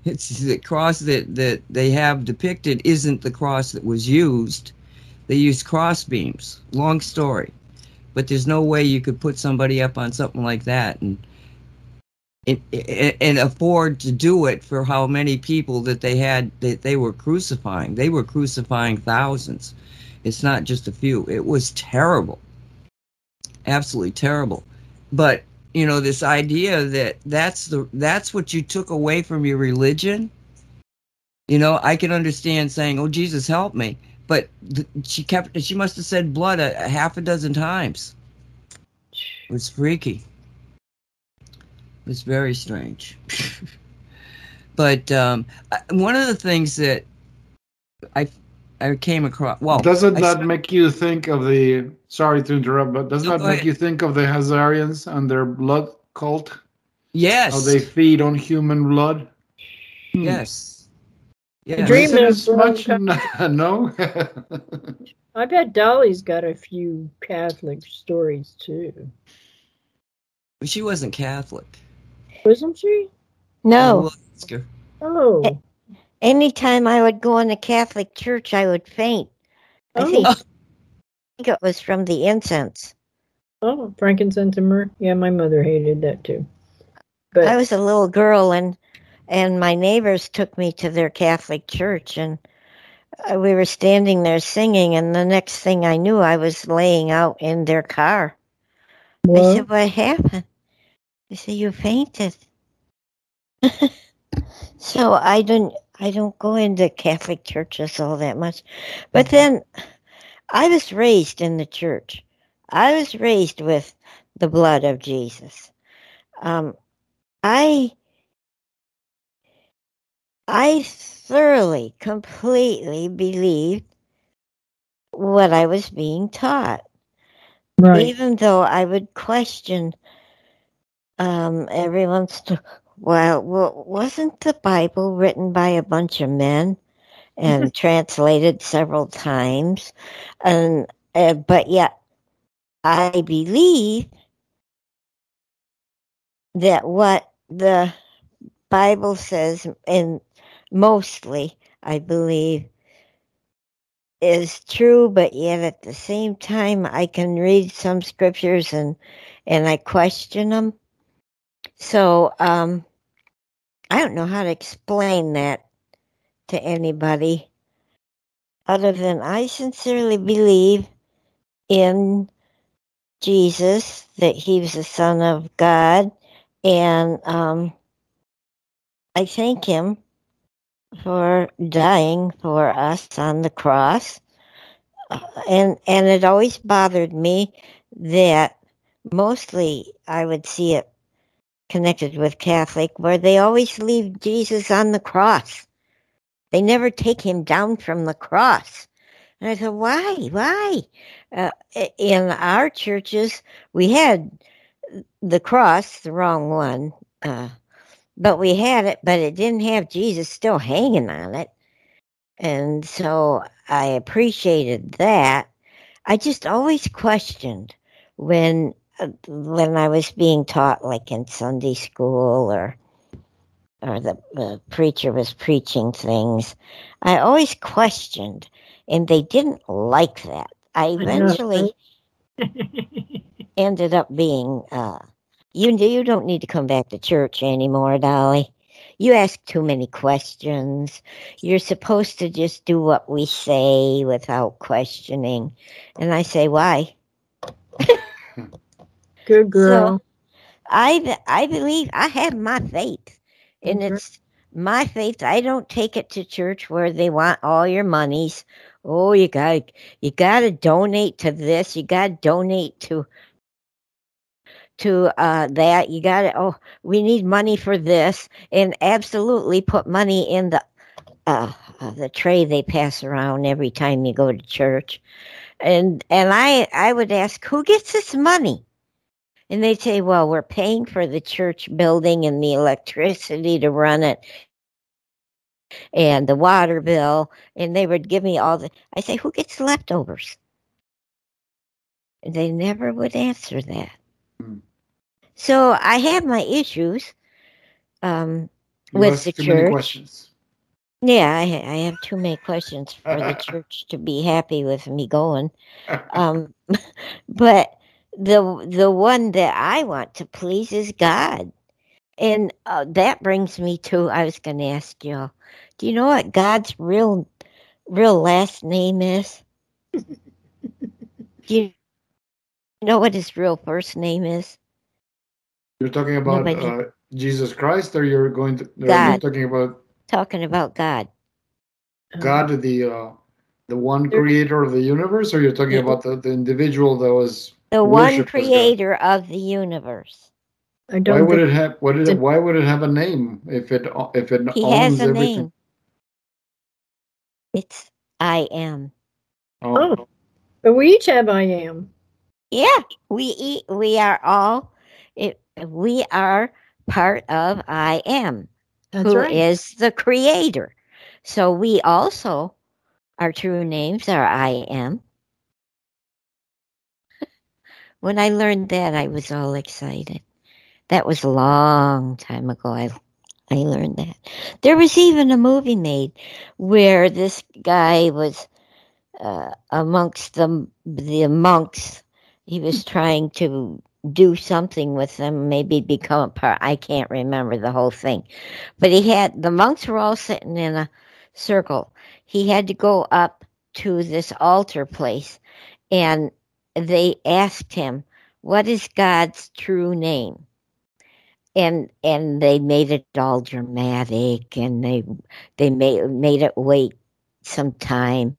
it's the cross that, that they have depicted isn't the cross that was used they used cross beams. Long story, but there's no way you could put somebody up on something like that and and, and afford to do it for how many people that they had that they were crucifying. They were crucifying thousands. It's not just a few. It was terrible, absolutely terrible. But you know this idea that that's the that's what you took away from your religion. You know, I can understand saying, "Oh, Jesus, help me." but she kept she must have said blood a, a, half a dozen times it was freaky it was very strange but um, one of the things that I I came across. Well, doesn't I that saw- make you think of the? Sorry to interrupt, but doesn't No, that make ahead. you think of the Khazarians and their blood cult? yes, How they feed on human blood? Hmm. yes, The yes. dream Isn't as much? Rome No. I bet Dolly's got a few Catholic stories too. She wasn't Catholic. Wasn't she? No. We'll ask her. Oh. Anytime I would go in a Catholic church, I would faint. I Oh. think, I think it was from the incense. Oh, frankincense and myrrh. Yeah, my mother hated that too. But I was a little girl, and and my neighbors took me to their Catholic church, and uh, we were standing there singing, and the next thing I knew, I was laying out in their car. I What? said, "What happened?" They said, "You fainted." so I don't, I don't go into Catholic churches all that much, but then I was raised in the church. I was raised with the blood of Jesus. Um, I, I thoroughly, completely believed what I was being taught right. even though I would question um, every once in a while, well, wasn't the Bible written by a bunch of men and translated several times? And uh, but yet, I believe that what the Bible says, and mostly, I believe is true, but yet at the same time, I can read some scriptures and and I question them. So um, I don't know how to explain that to anybody, other than I sincerely believe in Jesus that He was the Son of God, and um, I thank Him for dying for us on the cross. Uh, and and it always bothered me that mostly I would see it connected with Catholic where they always leave Jesus on the cross. They never take him down from the cross. And I thought, why? Why? Uh, in our churches, we had the cross, the wrong one, uh, but we had it, but it didn't have Jesus still hanging on it. And so I appreciated that. I just always questioned when when I was being taught, like in Sunday school, or or the, the preacher was preaching things. I always questioned, and they didn't like that. I eventually ended up being uh you you don't need to come back to church anymore, Dolly. You ask too many questions. You're supposed to just do what we say without questioning. And I say, why? Good girl. I I believe I have my faith, and Mhm. it's my faith. I don't take it to church where they want all your monies. Oh, you got you got to donate to this. You got to donate to to uh, that. You got to. Oh, we need money for this, and absolutely put money in the uh, uh, the tray they pass around every time you go to church. And and I I would ask who gets this money. And they say, well, we're paying for the church building and the electricity to run it and the water bill. And they would give me all the, I say, who gets leftovers? And they never would answer that. Hmm. So I have my issues um, with the church. Yeah, I, I have too many questions for the church to be happy with me going. Um, but the the one that I want to please is God, and uh, that brings me to. I was going to ask you, do you know what God's real real last name is? do you know what his real first name is? You're talking about uh, Jesus Christ, or you're going to? Or you're talking about Talking about God. God, the uh, the one creator of the universe, or you're talking about the, the individual that was? The one Worship as God. creator of the universe. I Why don't would it have? What did it? Why would it have a name if it if it He owns has a everything? name. It's I am. Oh. oh but we each have I am. Yeah, we eat. We are all. It, we are part of I am, That's who right. is the creator. So we also, our true names are I am. When I learned that, I was all excited. That was a long time ago. I I learned that. There was even a movie made where this guy was uh, amongst the the monks. He was trying to do something with them, maybe become a part. I can't remember the whole thing, but he had the monks were all sitting in a circle. He had to go up to this altar place, and they asked him, "What is God's true name?" And and they made it all dramatic, and they they made made it wait some time.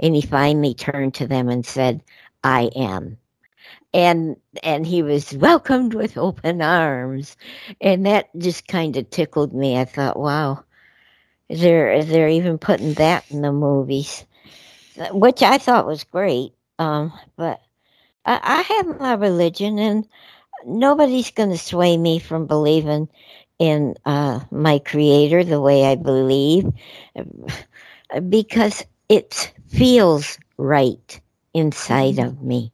And he finally turned to them and said, "I am." and and he was welcomed with open arms and that just kind of tickled me i thought wow they're they're even putting that in the movies which i thought was great um but i, I have my religion and nobody's going to sway me from believing in uh my creator the way i believe because it feels right inside of me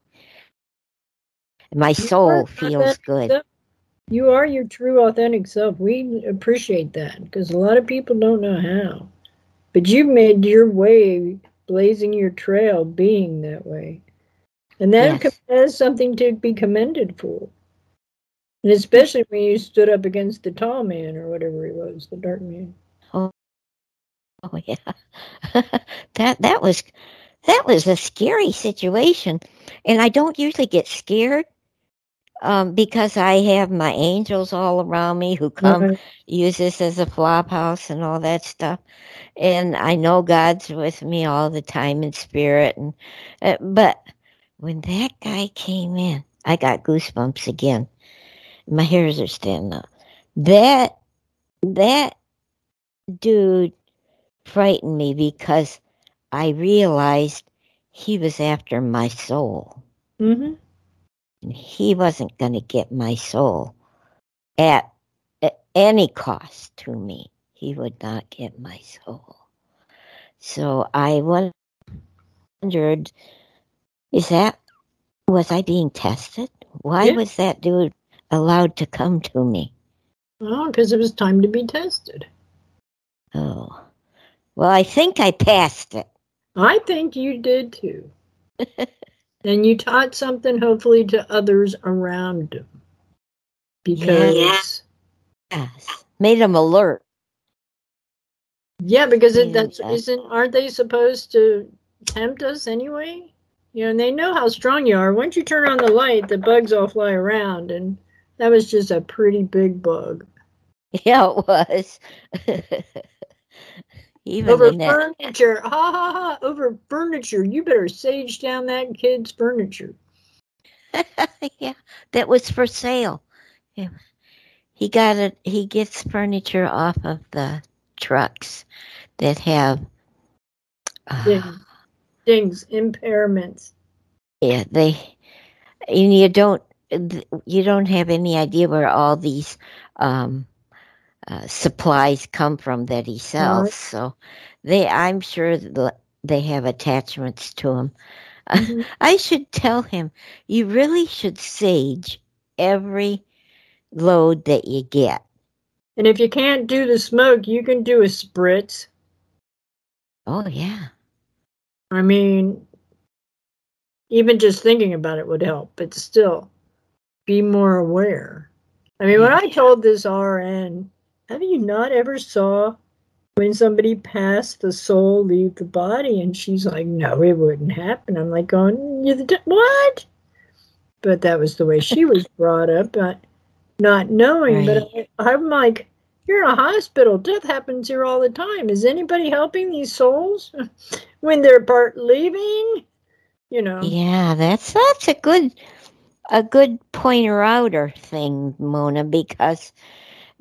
my soul feels good. You are your true, authentic self. We appreciate that because a lot of people don't know how. But you've made your way, blazing your trail, being that way. And that Yes. is something to be commended for. And especially when you stood up against the tall man or whatever he was, the dark man. Oh, Oh yeah, that that was that was a scary situation, and I don't usually get scared um, because I have my angels all around me who come Right. use this as a flop house and all that stuff. And I know God's with me all the time in spirit. And uh, but when that guy came in, I got goosebumps again. My hairs are standing up. That that dude frightened me because I realized he was after my soul. hmm And he wasn't going to get my soul at, at any cost to me. He would not get my soul. So I won- wondered, is that, was I being tested? Why Yeah. was that dude allowed to come to me? Oh, because it was time to be tested. Oh, well, I think I passed it. I think you did too. and you taught something, hopefully, to others around him. Because, Yeah. Yes. Made them alert. yeah, because it, Yeah, that's that- isn't aren't they supposed to tempt us anyway? You know, and they know how strong you are. Once you turn on the light, the bugs all fly around, and that was just a pretty big bug. Yeah, it was. Even over furniture, ha ha ha! Over furniture, you better sage down that kid's furniture. yeah, that was for sale. Yeah. He got it. He gets furniture off of the trucks that have. uh, Things, things impairments. yeah, they. And you don't. You don't have any idea where all these um, uh, supplies come from that he sells. Right. So, they. I'm sure they have attachments to them. Mhm. I should tell him you really should sage every load that you get. And if you can't do the smoke, you can do a spritz. Oh yeah. I mean, even just thinking about it would help, but still be more aware. I mean, when I told this RN, have you not ever saw when somebody passed the soul leave the body? And she's like, no, it wouldn't happen. I'm like, going, "You d- what? But that was the way she was brought up, but not knowing. But I, I'm like, you're in a hospital. Death happens here all the time. Is anybody helping these souls when they're part leaving? You know. Yeah, that's that's a good a good pointer outer thing, Mona, because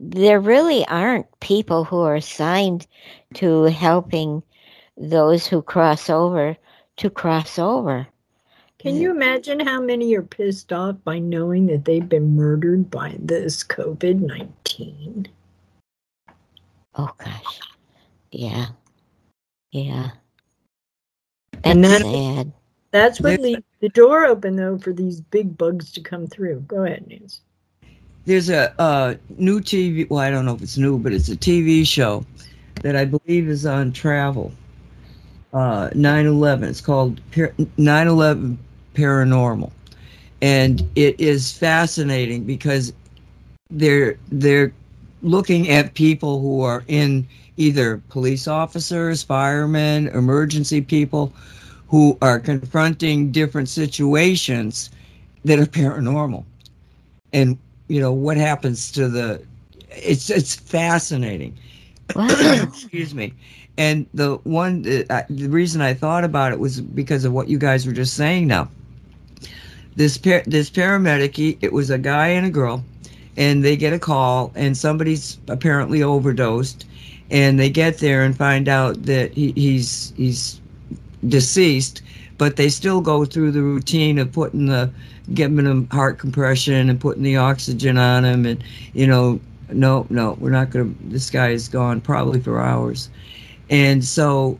there really aren't people who are assigned to helping those who cross over to cross over. Can you imagine how many are pissed off by knowing that they've been murdered by this COVID 19? Oh gosh. Yeah. Yeah. That's And that- sad. That's what leaves the door open, though, for these big bugs to come through. Go ahead, Nancy. There's a uh, new TV. Well, I don't know if it's new, but it's a TV show that I believe is on Travel. Uh, 9/11. It's called Par- 9/11 Paranormal, and it is fascinating because they're they're looking at people who are in either police officers, firemen, emergency people who are confronting different situations that are paranormal. And you know what happens to the it's it's fascinating. Wow. Excuse me. And the one uh, that the reason I thought about it was because of what you guys were just saying now. This par- this paramedic, he, it was a guy and a girl, and they get a call, and somebody's apparently overdosed, and they get there and find out that he, he's he's deceased, but they still go through the routine of putting the giving him heart compression and putting the oxygen on him, and you know, no, no, we're not gonna. This guy is gone probably for hours, and so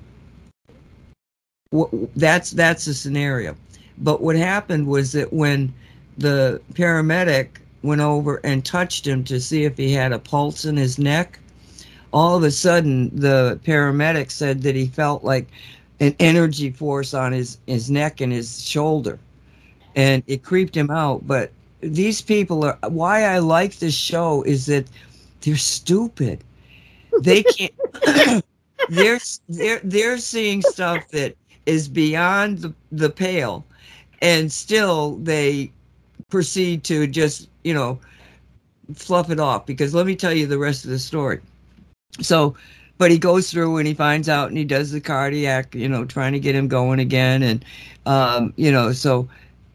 wh- that's that's the scenario. But what happened was that when the paramedic went over and touched him to see if he had a pulse in his neck, all of a sudden the paramedic said that he felt like an energy force on his, his neck and his shoulder. And it creeped him out. But these people are why I like this show is that they're stupid. They can't they're they're they're seeing stuff that is beyond the, the pale and still they proceed to just you know fluff it off because let me tell you the rest of the story so but he goes through and he finds out and he does the cardiac you know trying to get him going again and um you know so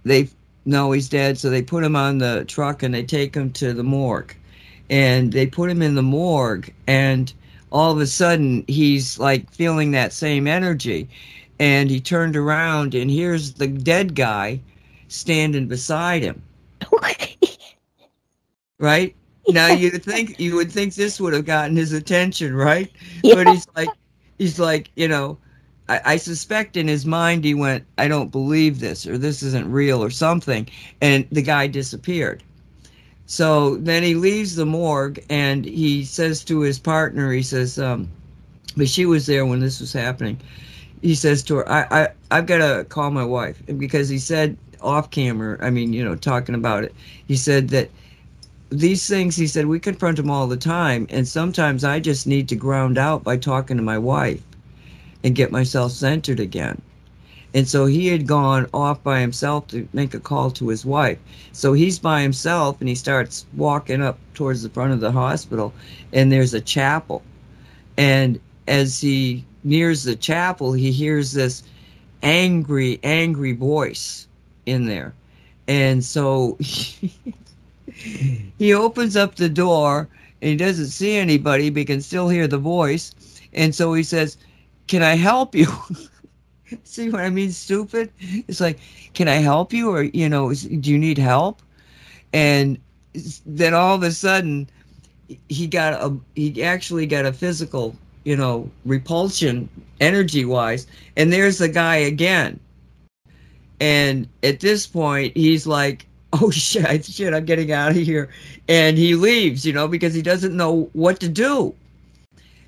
they know he's dead so they put him on the truck and they take him to the morgue. And they put him in the morgue and all of a sudden he's like feeling that same energy. And he turned around and here's the dead guy standing beside him. Right? Now you think you would think this would have gotten his attention right? Yeah. but he's like he's like you know I, I suspect in his mind he went i don't believe this or this isn't real or something and the guy disappeared. So then he leaves the morgue and he says to his partner he says um but she was there when this was happening. He says to her i, I i've got to call my wife because he said off camera i mean you know talking about it he said that these things he said we confront them all the time and sometimes i just need to ground out by talking to my wife and get myself centered again. And so he had gone off by himself to make a call to his wife. So he's by himself and he starts walking up towards the front of the hospital and there's a chapel. And as he nears the chapel he hears this angry angry voice in there. And so he opens up the door and he doesn't see anybody but he can still hear the voice. And so he says can i help you? See what i mean stupid? It's like can i help you? Or you know do you need help? And then all of a sudden he got a he actually got a physical you know repulsion energy wise and there's the guy again. And at this point he's like oh shit shit i'm getting out of here. And he leaves you know because he doesn't know what to do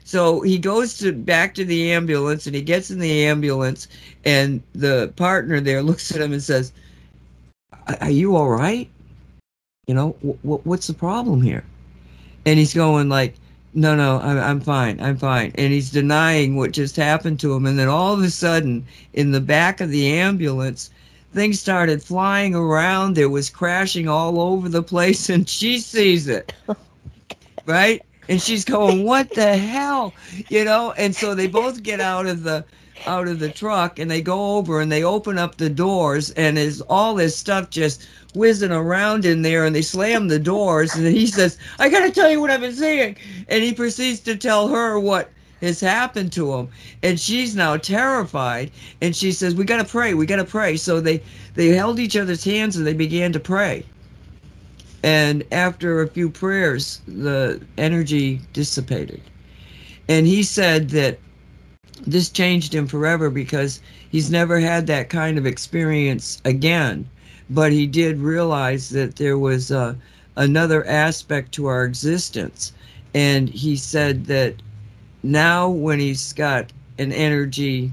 so he goes to back to the ambulance and he gets in the ambulance and the partner there looks at him and says are you all right? You know w- what's the problem here? And he's going like no no I'm, I'm fine i'm fine. And he's denying what just happened to him. And then all of a sudden in the back of the ambulance things started flying around. There was crashing all over the place and she sees it. Oh right and she's going what the hell? You know? And so they both get out of the out of the truck and they go over and they open up the doors and there's all this stuff just whizzing around in there and they slam the doors and he says i gotta tell you what i've been seeing. And he proceeds to tell her what has happened to him. And she's now terrified and she says we got to pray we got to pray. So they they held each other's hands and they began to pray and after a few prayers the energy dissipated. And he said that this changed him forever because he's never had that kind of experience again. But he did realize that there was uh, another aspect to our existence. And he said that now when he's got an energy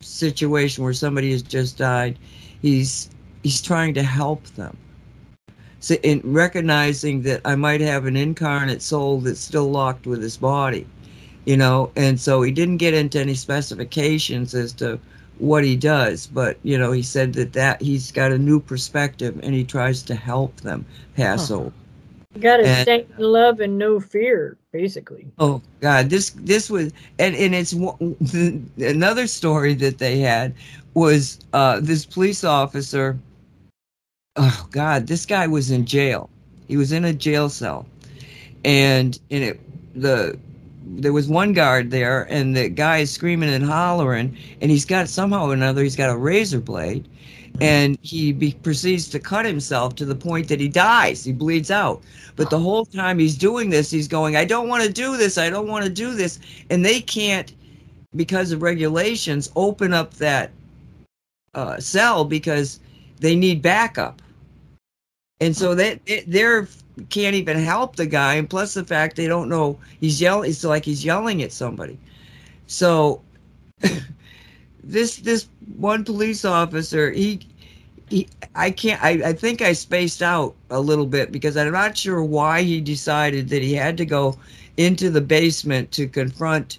situation where somebody has just died he's he's trying to help them so in recognizing that i might have an incarnate soul that's still locked with his body you know and so he didn't get into any specifications as to what he does but you know he said that that he's got a new perspective and he tries to help them pass Huh. over You got to And- stay in love and no fear, basically. Oh God, this this was and and it's another story that they had was uh, this police officer. Oh God, this guy was in jail. He was in a jail cell, and in it the there was one guard there, and the guy is screaming and hollering, and he's got somehow or another he's got a razor blade, and he be, proceeds to cut himself to the point that he dies. He bleeds out. But the whole time he's doing this, he's going, I don't want to do this. I don't want to do this. And they can't, because of regulations, open up that uh, cell because they need backup. And so they, they they're can't even help the guy. And plus the fact they don't know he's yelling. It's like he's yelling at somebody. So this this one police officer, he he, I can't. I, I think I spaced out a little bit because I'm not sure why he decided that he had to go into the basement to confront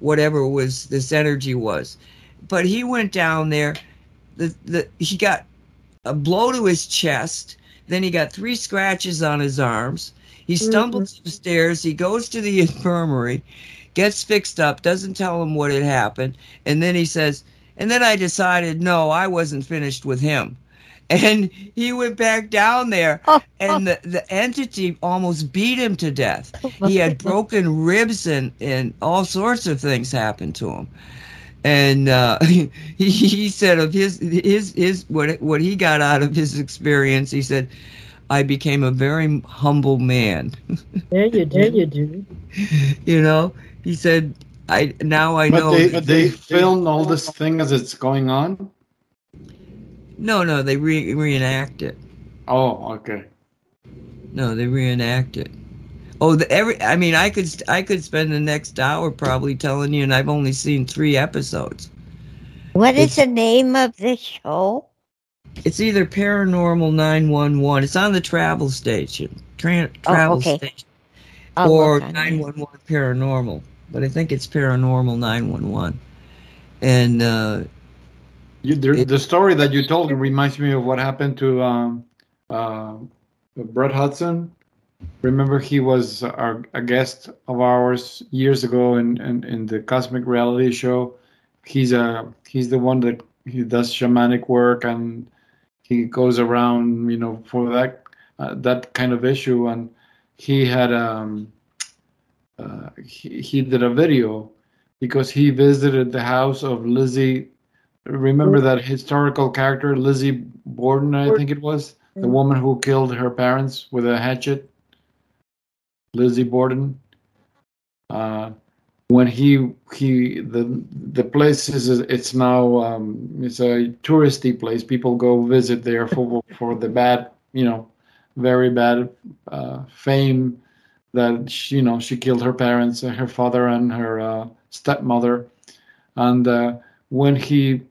whatever was this energy was. But he went down there. The the he got a blow to his chest. Then he got three scratches on his arms. He stumbles mm-hmm. upstairs. He goes to the infirmary, gets fixed up, doesn't tell him what had happened, and then he says, and then I decided, no, I wasn't finished with him. And he went back down there, and the, the entity almost beat him to death. Oh he had broken ribs and, and all sorts of things happened to him. And uh, he, he said of his his his what what he got out of his experience, he said, "I became a very humble man." Yeah, you do. Yeah, you do. you know, he said, "I now I But know." they, that they film all this thing as it's going on. no, no, they re- reenact it. Oh, okay. No, they reenact it. Oh, the, every I mean, I could I could spend the next hour probably telling you, and I've only seen three episodes. What is It's- the name of this show? It's either Paranormal 911. It's on the travel station, tra- Oh, okay. station, I'll or look 911 Paranormal. But I think it's Paranormal 911. And uh, You, the, It- the story that you told reminds me of what happened to um, uh, Brett Hudson. Remember, he was our, a guest of ours years ago in, in, in the Cosmic Reality Show. He's a he's the one that he does shamanic work and he goes around, you know, for that uh, that kind of issue. And he had um, uh, he, he did a video because he visited the house of Lizzie remember that historical character Lizzie Borden, I think it was, the woman who killed her parents with a hatchet. Lizzie Borden. Uh, when he he the the place is it's now um, it's a touristy place. People go visit there for for the bad you know very bad uh, fame that she, you know she killed her parents, uh, her father and her uh, stepmother, and uh, when he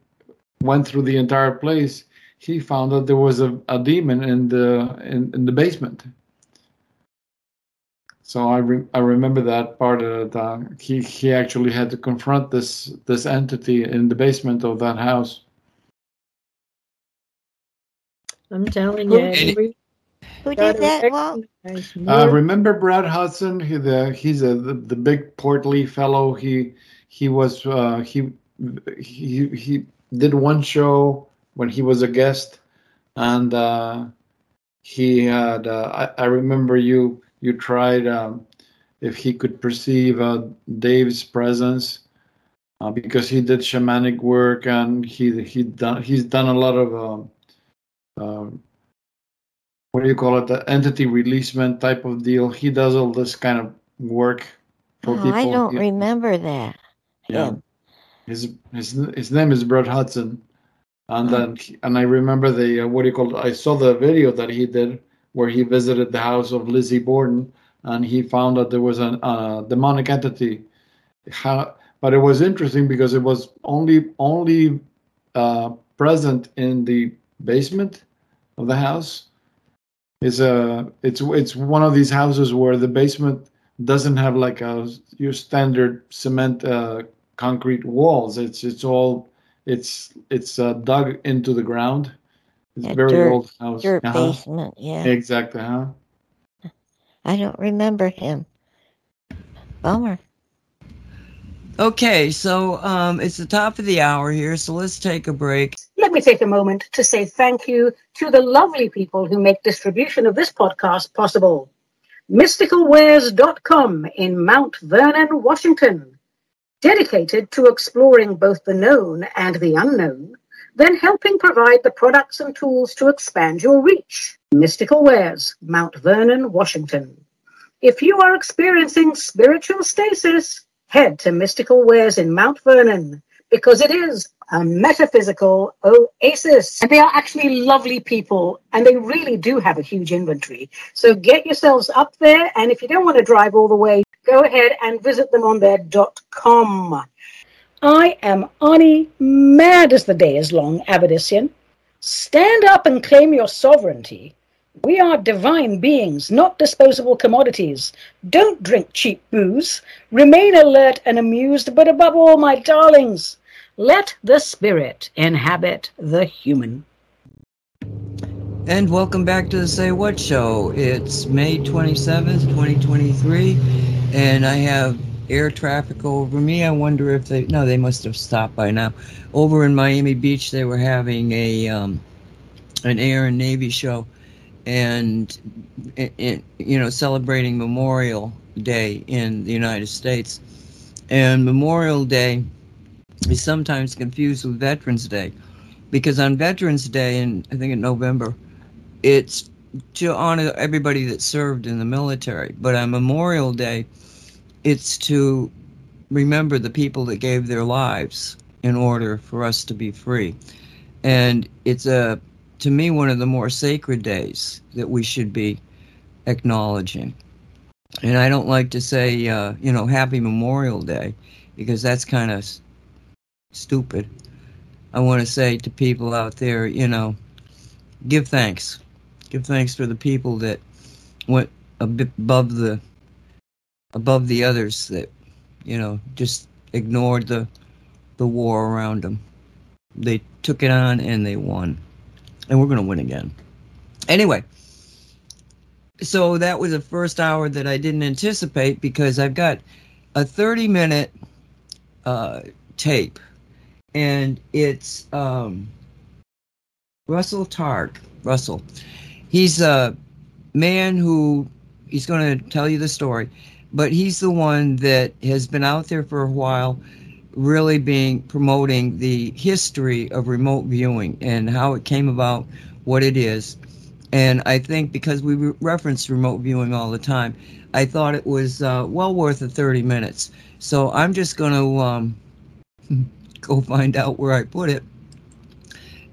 went through the entire place, he found that there was a, a demon in the in, in the basement. So I re- I remember that part of uh, he he actually had to confront this this entity in the basement of that house. I'm telling you, every- Who did that, Walt? recognize Uh, remember Brad Hudson? He the he's a the, the big portly fellow. He he was uh, he he he did one show when he was a guest, and uh, he had uh, I, I remember you you tried um, if he could perceive uh, Dave's presence uh, because he did shamanic work and he he done he's done a lot of um, um, what do you call it the entity releasement type of deal. He does all this kind of work for Oh, people. I don't He- remember that. yeah. him. His his his name is Brett Hudson, and Oh. then he- and I remember the uh, what do you call it? I saw the video that he did where he visited the house of Lizzie Borden, and he found that there was a uh, demonic entity. But it was interesting because it was only only uh, present in the basement of the house. It's a it's it's one of these houses where the basement doesn't have like a your standard cement uh, concrete walls. It's it's all it's it's uh, dug into the ground. It's Yeah, very dirt- old house. Dirt Uh-huh. basement, yeah. Exactly, huh? I don't remember him. Bummer. Okay, so um, it's the top of the hour here, so let's take a break. Let me take a moment to say thank you to the lovely people who make distribution of this podcast possible. MysticalWares.com in Mount Vernon, Washington. Dedicated to exploring both the known and the unknown, then helping provide the products and tools to expand your reach. Mystical Wares, Mount Vernon, Washington. If you are experiencing spiritual stasis, head to Mystical Wares in Mount Vernon because it is a metaphysical oasis. And they are actually lovely people and they really do have a huge inventory. So get yourselves up there. And if you don't want to drive all the way, go ahead and visit them on their dot .com. I am Ani, mad as the day is long, Abadisian. Stand up and claim your sovereignty. We are divine beings, not disposable commodities. Don't drink cheap booze. Remain alert and amused, but above all, my darlings, let the spirit inhabit the human. And welcome back to the Say What Show. It's May 27th, 2023, and I have air traffic over me. I wonder if they, no, they must have stopped by now. Over in Miami Beach, they were having a, um, an air and navy show and, you know, celebrating Memorial Day in the United States. And Memorial Day is sometimes confused with Veterans Day because on Veterans Day, and I think in November, it's to honor everybody that served in the military. But on Memorial Day, it's to remember the people that gave their lives in order for us to be free. And it's a, to me, one of the more sacred days that we should be acknowledging. And I don't like to say, uh, you know, Happy Memorial Day because that's kind of stupid. I want to say to people out there, you know, give thanks. Give thanks for the people that went above the above the others that, you know, just ignored the the war around them. They took it on and they won. And we're going to win again. Anyway, so that was the first hour that I didn't anticipate because I've got a 30 minute uh, tape and it's um, Russell Targ. Russell. He's a man who he's going to tell you the story, but he's the one that has been out there for a while, really being promoting the history of remote viewing and how it came about, what it is. And I think because we re- reference remote viewing all the time, I thought it was uh, well worth the 30 minutes. So I'm just going to um, go find out where I put it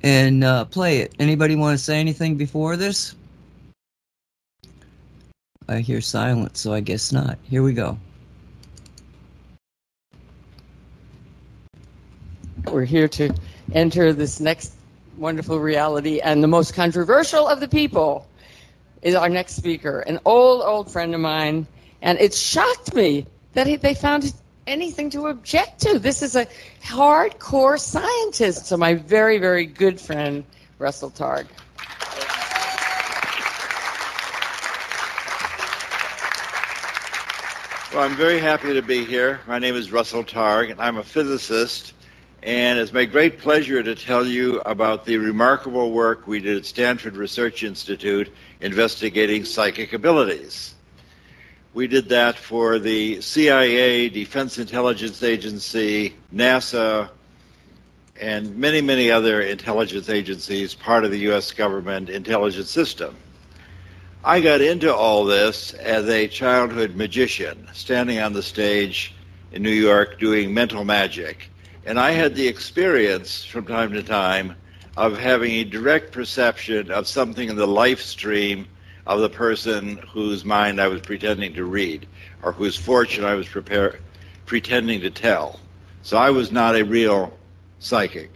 and uh, play it. Anybody want to say anything before this? I hear silence, so I guess not. Here we go. We're here to enter this next wonderful reality, and the most controversial of the people is our next speaker, an old, old friend of mine, and it shocked me that he, they found anything to object to. This is a hardcore scientist, so my very, very good friend, Russell Targ. Well, I'm very happy to be here. My name is Russell Targ, and I'm a physicist. And it's my great pleasure to tell you about the remarkable work we did at Stanford Research Institute investigating psychic abilities. We did that for the CIA, Defense Intelligence Agency, NASA, and many, many other intelligence agencies, part of the U.S. government intelligence system. I got into all this as a childhood magician, standing on the stage in New York doing mental magic. And I had the experience from time to time of having a direct perception of something in the life stream of the person whose mind I was pretending to read or whose fortune I was prepare, pretending to tell. So I was not a real psychic.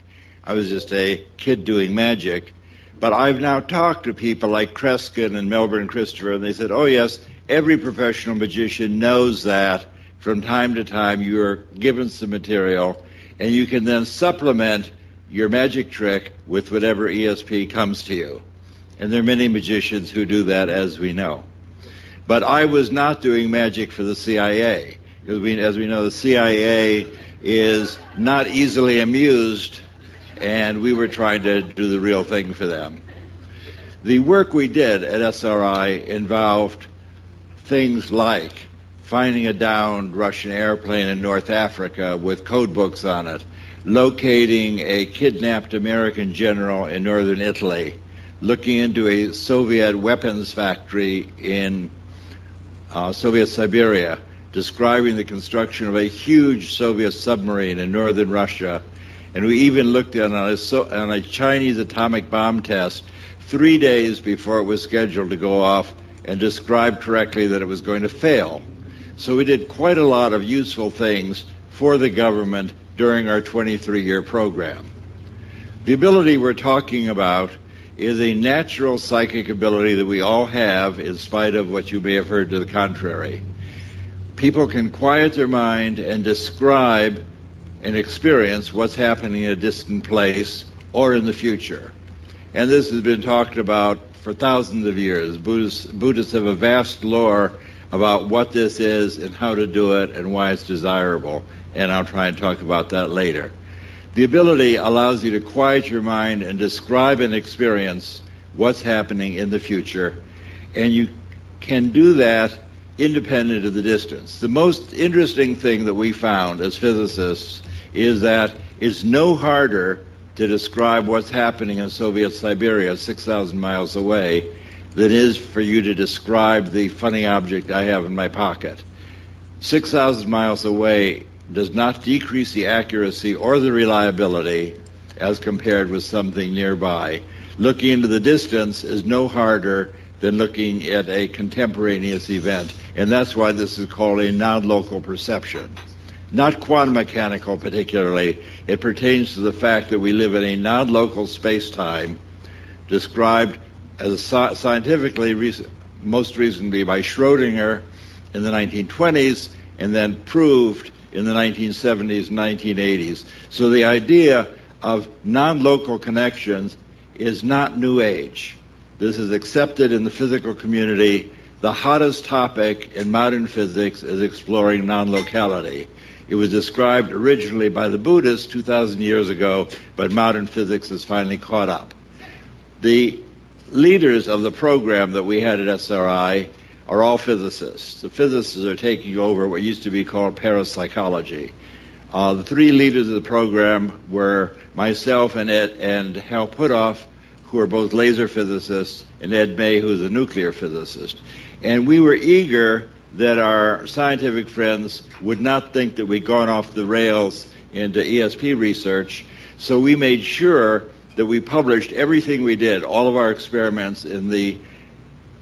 I was just a kid doing magic. But I've now talked to people like Kreskin and Milbourne Christopher, and they said, oh, yes, every professional magician knows that from time to time you're given some material, and you can then supplement your magic trick with whatever ESP comes to you. And there are many magicians who do that, as we know. But I was not doing magic for the CIA. Because we, as we know, the CIA is not easily amused, and we were trying to do the real thing for them. The work we did at SRI involved things like finding a downed Russian airplane in North Africa with code books on it, locating a kidnapped American general in northern Italy, looking into a Soviet weapons factory in uh, Soviet Siberia, describing the construction of a huge Soviet submarine in northern Russia. And we even looked at a, on a Chinese atomic bomb test three days before it was scheduled to go off and described correctly that it was going to fail. So we did quite a lot of useful things for the government during our 23 year program. The ability we're talking about is a natural psychic ability that we all have in spite of what you may have heard to the contrary people can quiet their mind and describe and experience what's happening in a distant place or in the future. And this has been talked about for thousands of years. Buddhists, Buddhists have a vast lore about what this is and how to do it and why it's desirable. And I'll try and talk about that later. The ability allows you to quiet your mind and describe and experience what's happening in the future. And you can do that independent of the distance. The most interesting thing that we found as physicists is that it's no harder to describe what's happening in Soviet Siberia 6,000 miles away than it is for you to describe the funny object I have in my pocket. 6,000 miles away does not decrease the accuracy or the reliability as compared with something nearby. Looking into the distance is no harder than looking at a contemporaneous event. And that's why this is called a non-local perception. Not quantum mechanical particularly. It pertains to the fact that we live in a non-local space-time described as scientifically most recently by Schrodinger in the 1920s and then proved in the 1970s and 1980s. So the idea of non-local connections is not new age. This is accepted in the physical community. The hottest topic in modern physics is exploring non-locality. It was described originally by the Buddhists 2,000 years ago, but modern physics has finally caught up. The leaders of the program that we had at SRI are all physicists. The physicists are taking over what used to be called parapsychology. Uh, the three leaders of the program were myself and Ed, and Hal Puthoff, who are both laser physicists, and Ed May, who's a nuclear physicist. And we were eager that our scientific friends would not think that we'd gone off the rails into ESP research, so we made sure that we published everything we did, all of our experiments in the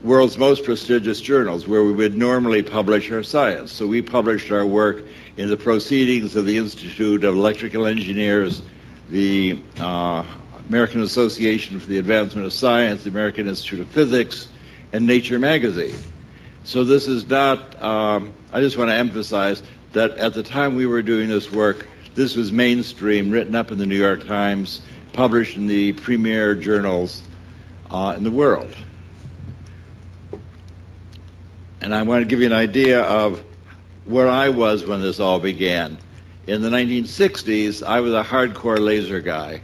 world's most prestigious journals where we would normally publish our science. So we published our work in the Proceedings of the Institute of Electrical Engineers, the uh, American Association for the Advancement of Science, the American Institute of Physics, and Nature magazine. So this is not, um, I just want to emphasize that at the time we were doing this work, this was mainstream, written up in the New York Times, published in the premier journals uh, in the world. And I want to give you an idea of where I was when this all began. In the 1960s, I was a hardcore laser guy.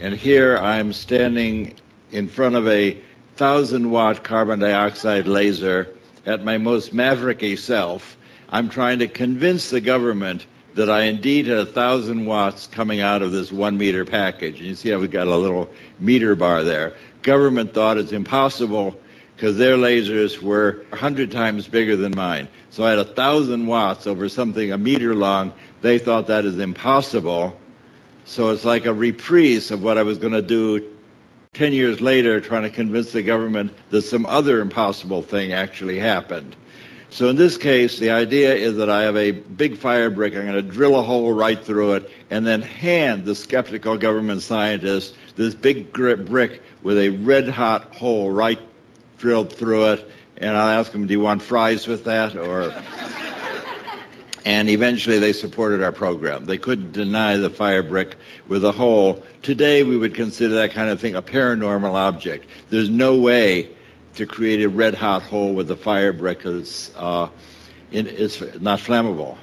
And here I'm standing in front of a thousand watt carbon dioxide laser at my most mavericky self, I'm trying to convince the government that I indeed had a thousand watts coming out of this one meter package. And you see how we've got a little meter bar there. Government thought it's impossible because their lasers were a 100 times bigger than mine. So I had a thousand watts over something a meter long. They thought that is impossible. So it's like a reprise of what I was going to do 10 years later, trying to convince the government that some other impossible thing actually happened. So in this case, the idea is that I have a big fire brick. I'm going to drill a hole right through it and then hand the skeptical government scientist this big brick with a red hot hole right drilled through it. And I'll ask him, do you want fries with that? Or and eventually they supported our program. They couldn't deny the fire brick with a hole. Today we would consider that kind of thing a paranormal object. There's no way to create a red hot hole with a fire brick because uh, it's not flammable.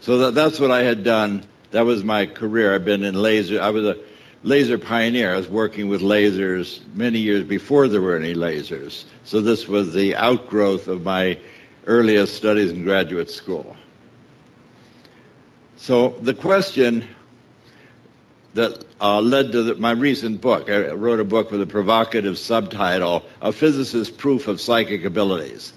So that, that's what I had done. That was my career. I've been in laser. I was a laser pioneer. I was working with lasers many years before there were any lasers. So this was the outgrowth of my earliest studies in graduate school. So the question that uh, led to the, my recent book, I wrote a book with a provocative subtitle, A Physicist's Proof of Psychic Abilities.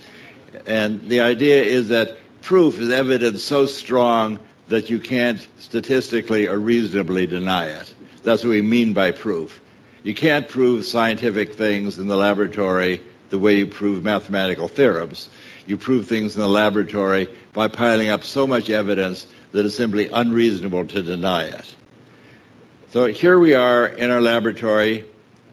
And the idea is that proof is evidence so strong that you can't statistically or reasonably deny it. That's what we mean by proof. You can't prove scientific things in the laboratory the way you prove mathematical theorems. You prove things in the laboratory by piling up so much evidence that it's simply unreasonable to deny it. So here we are in our laboratory,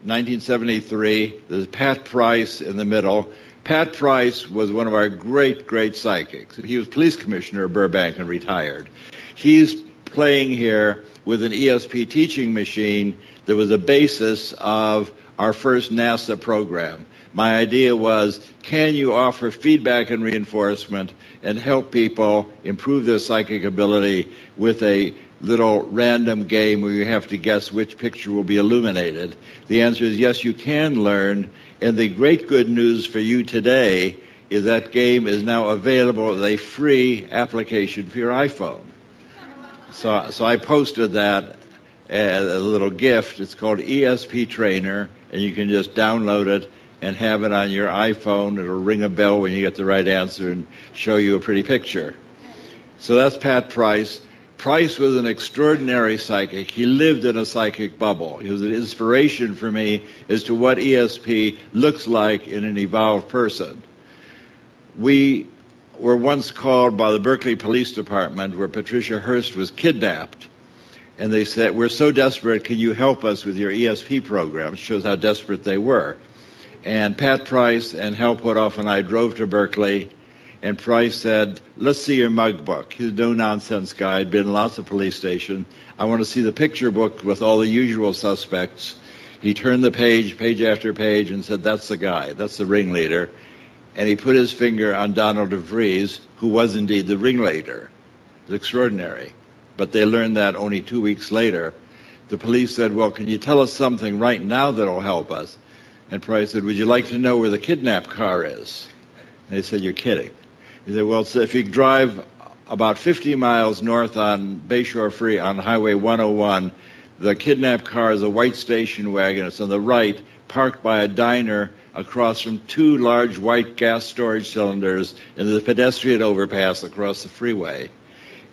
1973. There's Pat Price in the middle. Pat Price was one of our great, great psychics. He was police commissioner of Burbank and retired. He's playing here with an ESP teaching machine that was the basis of our first NASA program. My idea was can you offer feedback and reinforcement and help people improve their psychic ability with a little random game where you have to guess which picture will be illuminated? The answer is yes, you can learn. And the great good news for you today is that game is now available as a free application for your iPhone. So, so I posted that as a little gift. It's called ESP Trainer, and you can just download it and have it on your iPhone. It'll ring a bell when you get the right answer and show you a pretty picture. So that's Pat Price. Price was an extraordinary psychic. He lived in a psychic bubble. He was an inspiration for me as to what ESP looks like in an evolved person. We were once called by the Berkeley Police Department where Patricia Hearst was kidnapped. And they said, We're so desperate, can you help us with your ESP program? It shows how desperate they were. And Pat Price and Hal Puthoff and I drove to Berkeley, and Price said, Let's see your mug book. He's a no nonsense guy, had been in lots of police stations. I want to see the picture book with all the usual suspects. He turned the page, page after page, and said, That's the guy, that's the ringleader. And he put his finger on Donald DeFreeze, who was indeed the ringleader. It's extraordinary. But they learned that only two weeks later. The police said, Well, can you tell us something right now that'll help us? And Price said, Would you like to know where the kidnapped car is? And they said, You're kidding. He said, Well, so if you drive about 50 miles north on Bayshore Free on Highway 101, the kidnapped car is a white station wagon. It's on the right, parked by a diner across from two large white gas storage cylinders in the pedestrian overpass across the freeway.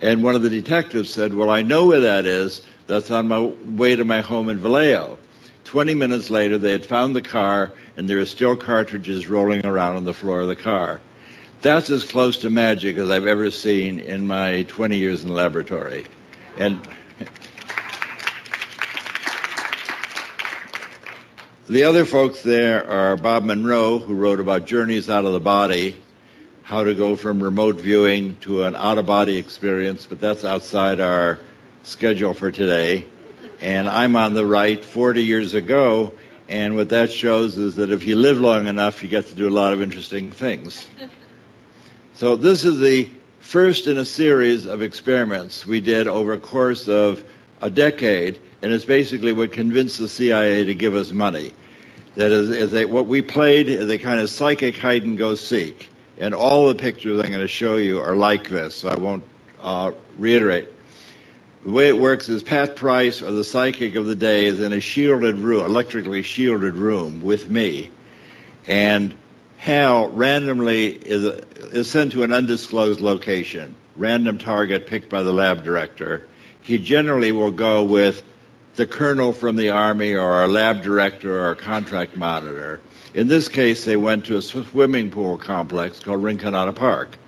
And one of the detectives said, Well, I know where that is. That's on my way to my home in Vallejo. 20 minutes later, they had found the car, and there are still cartridges rolling around on the floor of the car. That's as close to magic as I've ever seen in my 20 years in the laboratory. And the other folks there are Bob Monroe, who wrote about journeys out of the body, how to go from remote viewing to an out of body experience, but that's outside our schedule for today and I'm on the right 40 years ago. And what that shows is that if you live long enough, you get to do a lot of interesting things. So this is the first in a series of experiments we did over a course of a decade, and it's basically what convinced the CIA to give us money. That is, is what we played is a kind of psychic hide and go seek. And all the pictures I'm going to show you are like this, so I won't uh, reiterate. The way it works is Pat Price, or the psychic of the day, is in a shielded room, electrically shielded room with me. And Hal randomly is, is sent to an undisclosed location, random target picked by the lab director. He generally will go with the colonel from the Army or a lab director or a contract monitor. In this case, they went to a swimming pool complex called Rinconada Park.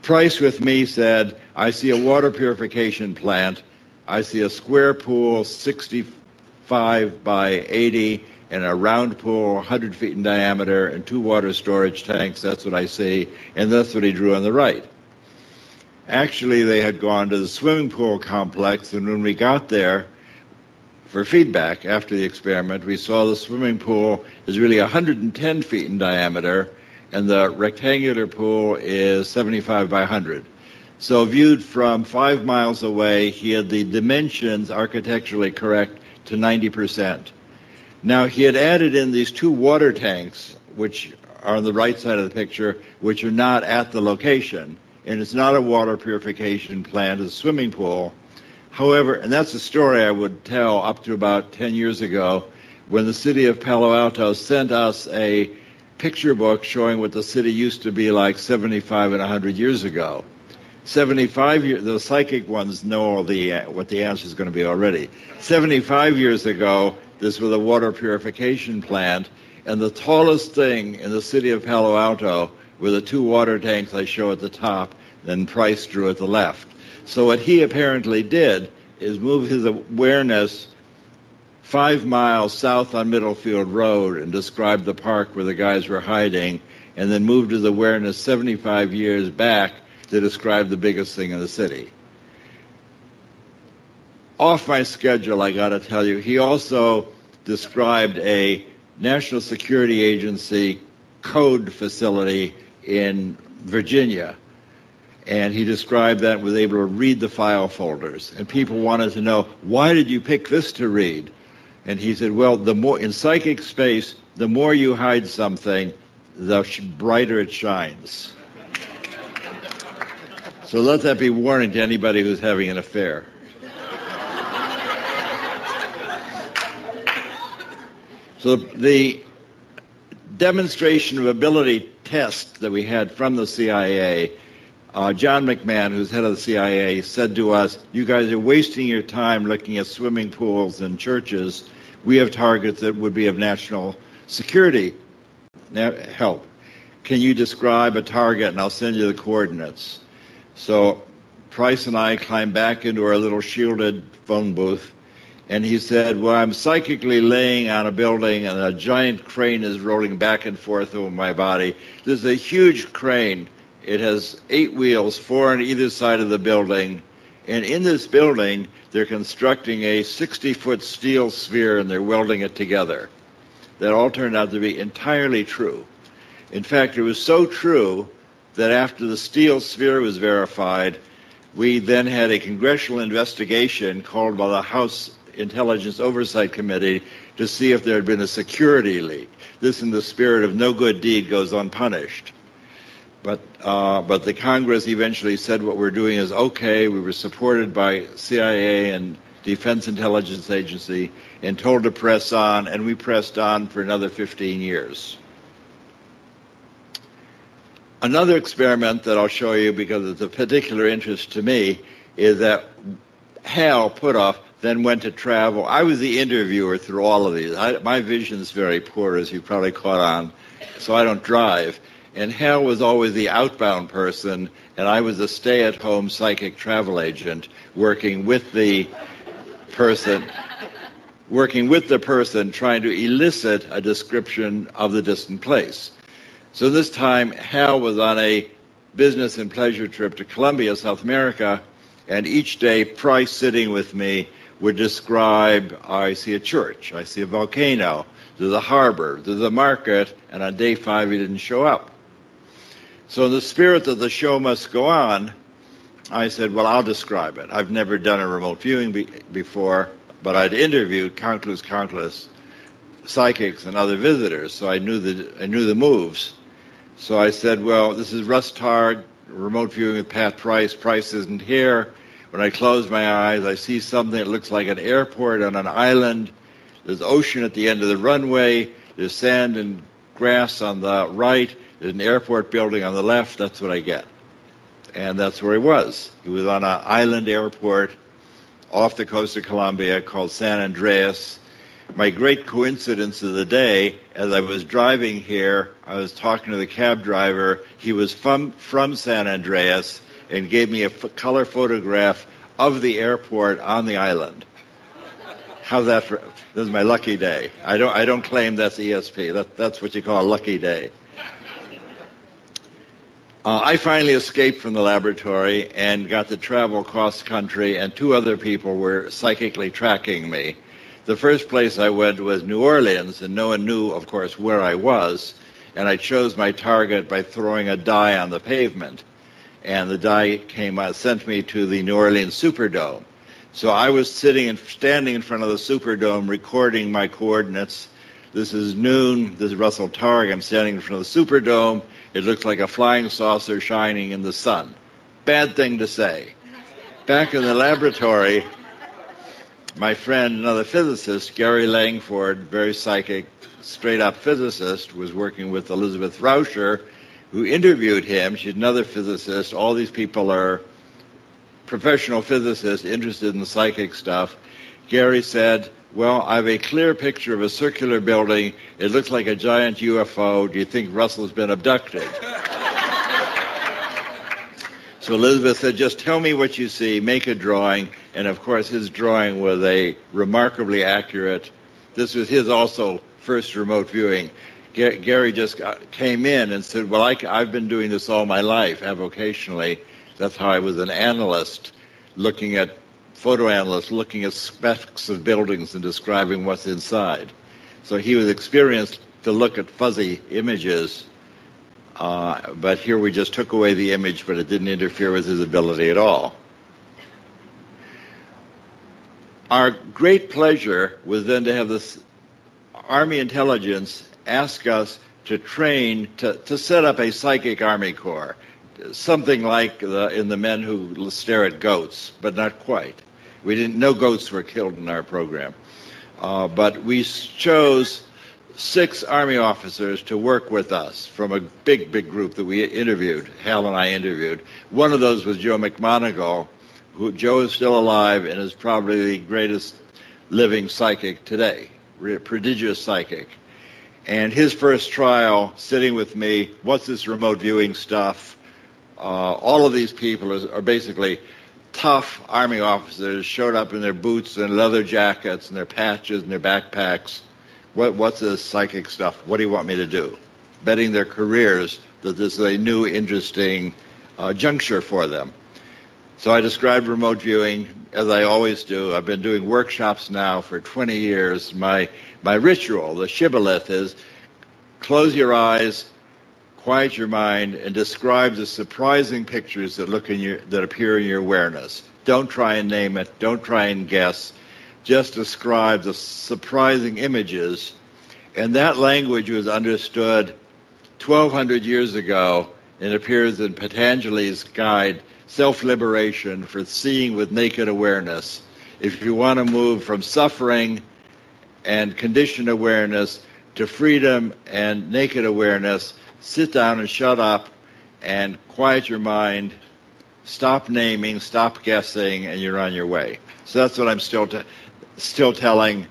Price with me said, I see a water purification plant. I see a square pool 65 by 80 and a round pool 100 feet in diameter and two water storage tanks. That's what I see. And that's what he drew on the right. Actually, they had gone to the swimming pool complex, and when we got there, for feedback after the experiment, we saw the swimming pool is really 110 feet in diameter, and the rectangular pool is 75 by 100. So, viewed from five miles away, he had the dimensions architecturally correct to 90%. Now, he had added in these two water tanks, which are on the right side of the picture, which are not at the location. And it's not a water purification plant, it's a swimming pool However, and that's a story I would tell up to about 10 years ago when the city of Palo Alto sent us a picture book showing what the city used to be like 75 and 100 years ago. 75 years, the psychic ones know all the, uh, what the answer is going to be already. 75 years ago, this was a water purification plant, and the tallest thing in the city of Palo Alto were the two water tanks I show at the top, then Price drew at the left. So what he apparently did is move his awareness five miles south on Middlefield Road and describe the park where the guys were hiding, and then moved his awareness 75 years back to describe the biggest thing in the city. Off my schedule, I got to tell you, he also described a National Security Agency code facility in Virginia. And he described that was able to read the file folders. And people wanted to know why did you pick this to read? And he said well the more in psychic space the more you hide something the brighter it shines so let that be warning to anybody who's having an affair so the demonstration of ability test that we had from the cia uh, John McMahon, who's head of the CIA, said to us, You guys are wasting your time looking at swimming pools and churches. We have targets that would be of national security help. Can you describe a target? And I'll send you the coordinates. So Price and I climbed back into our little shielded phone booth, and he said, Well, I'm psychically laying on a building, and a giant crane is rolling back and forth over my body. There's a huge crane it has eight wheels, four on either side of the building. And in this building, they're constructing a 60 foot steel sphere and they're welding it together. That all turned out to be entirely true. In fact, it was so true that after the steel sphere was verified, we then had a congressional investigation called by the House Intelligence Oversight Committee to see if there had been a security leak. This, in the spirit of no good deed, goes unpunished. But, uh, but the Congress eventually said what we're doing is okay. We were supported by CIA and Defense Intelligence Agency and told to press on, and we pressed on for another 15 years. Another experiment that I'll show you because it's of particular interest to me is that Hal Puthoff then went to travel. I was the interviewer through all of these. I, my vision is very poor, as you probably caught on, so I don't drive and Hal was always the outbound person, and I was a stay at home psychic travel agent working with the person. Working with the person, trying to elicit a description of the distant place. So this time, Hal was on a business and pleasure trip to Colombia, South America, and each day, Price sitting with me would describe I see a church, I see a volcano, there's a harbor, there's a market, and on day five, he didn't show up. So, in the spirit that the show must go on, I said, Well, I'll describe it. I've never done a remote viewing be- before, but I'd interviewed countless, countless psychics and other visitors, so I knew the, I knew the moves. So I said, well, this is Russ Targ, remote viewing with Pat Price. Price isn't here. When I close my eyes, I see something that looks like an airport on an island. There's ocean at the end of the runway. There's sand and grass on the right. There's an airport building on the left. That's what I get. And that's where he was. He was on an island airport off the coast of Colombia called San Andreas. My great coincidence of the day, as I was driving here, I was talking to the cab driver. He was from, from San Andreas and gave me a f- color photograph of the airport on the island. How's that for? This is my lucky day. I don't. I don't claim that's ESP. That, that's what you call a lucky day. Uh, I finally escaped from the laboratory and got to travel cross country, and two other people were psychically tracking me. The first place I went was New Orleans, and no one knew, of course, where I was. And I chose my target by throwing a die on the pavement. And the die came out, sent me to the New Orleans Superdome. So I was sitting and standing in front of the Superdome recording my coordinates. This is noon. This is Russell Targ. I'm standing in front of the Superdome. It looks like a flying saucer shining in the sun. Bad thing to say. Back in the laboratory, my friend, another physicist, Gary Langford, very psychic, straight up physicist, was working with Elizabeth Rauscher, who interviewed him. She's another physicist. All these people are professional physicists interested in the psychic stuff. Gary said, Well, I have a clear picture of a circular building. It looks like a giant UFO. Do you think Russell's been abducted? So Elizabeth said, just tell me what you see, make a drawing. And of course, his drawing was a remarkably accurate. This was his also first remote viewing. Gary just got, came in and said, well, I, I've been doing this all my life, avocationally. That's how I was an analyst, looking at photo analyst, looking at specs of buildings and describing what's inside. So he was experienced to look at fuzzy images uh, but here we just took away the image, but it didn't interfere with his ability at all. Our great pleasure was then to have this Army intelligence ask us to train to, to set up a psychic Army Corps, something like the, in the men who stare at goats, but not quite. We didn't. No goats were killed in our program, uh, but we chose six Army officers to work with us from a big, big group that we interviewed. Hal and I interviewed. One of those was Joe McMoneagle, who Joe is still alive and is probably the greatest living psychic today, prodigious psychic. And his first trial, sitting with me, what's this remote viewing stuff? Uh, all of these people are, are basically tough Army officers, showed up in their boots and leather jackets and their patches and their backpacks what, what's this psychic stuff? What do you want me to do? Betting their careers that this is a new, interesting uh, juncture for them. So I described remote viewing as I always do. I've been doing workshops now for 20 years. My, my ritual, the shibboleth, is close your eyes, quiet your mind, and describe the surprising pictures that look in your that appear in your awareness. Don't try and name it. Don't try and guess just describe the surprising images, and that language was understood 1,200 years ago and appears in Patanjali's guide, Self Liberation for Seeing with Naked Awareness. If you want to move from suffering and conditioned awareness to freedom and naked awareness, sit down and shut up and quiet your mind, stop naming, stop guessing, and you're on your way. So that's what I'm still. T- still telling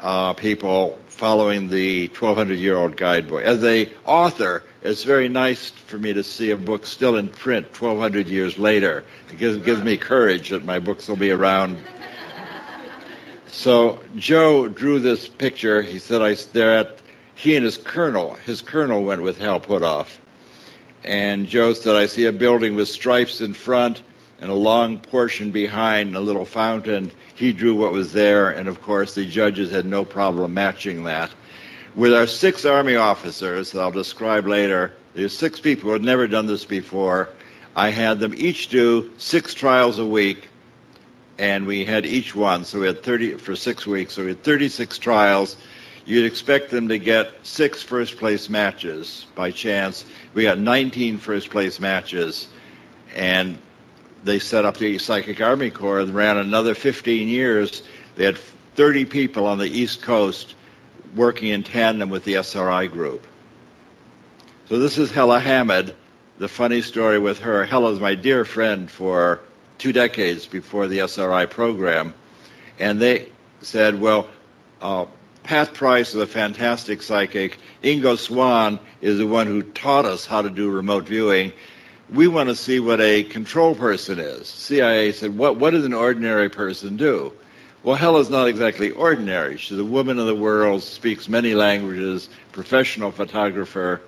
uh, people following the 1200 year old guidebook. As a author, it's very nice for me to see a book still in print 1200 years later. It gives, gives me courage that my books will be around. So Joe drew this picture. He said, I stare at, he and his colonel, his colonel went with Hal Puthoff. And Joe said, I see a building with stripes in front and a long portion behind, a little fountain he drew what was there, and of course the judges had no problem matching that. With our six Army officers, that I'll describe later, there's six people who had never done this before. I had them each do six trials a week, and we had each one, so we had 30 for six weeks, so we had 36 trials. you'd expect them to get six first place matches by chance. We got 19 first place matches, and they set up the Psychic Army Corps and ran another 15 years. They had 30 people on the East Coast working in tandem with the SRI group. So this is Hella Hamid. The funny story with her, Hella's my dear friend for two decades before the SRI program. And they said, well, uh, Pat Price is a fantastic psychic. Ingo Swann is the one who taught us how to do remote viewing. We want to see what a control person is. CIA said, what, what does an ordinary person do? Well, Hella's not exactly ordinary. She's a woman of the world, speaks many languages, professional photographer,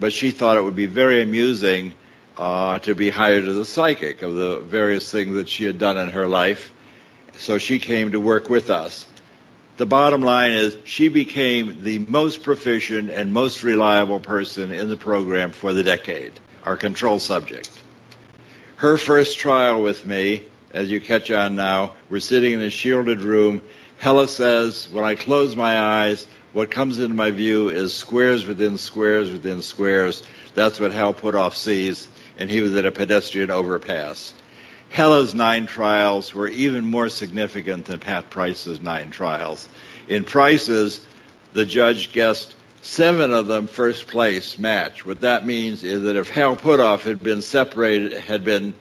but she thought it would be very amusing uh, to be hired as a psychic of the various things that she had done in her life. So she came to work with us the bottom line is she became the most proficient and most reliable person in the program for the decade, our control subject. Her first trial with me, as you catch on now, we're sitting in a shielded room. Hella says, when I close my eyes, what comes into my view is squares within squares within squares. That's what Hal Puthoff sees, and he was at a pedestrian overpass. Hella's nine trials were even more significant than Pat Price's nine trials. In Price's, the judge guessed seven of them first place match. What that means is that if Hal Puthoff had been separated, had been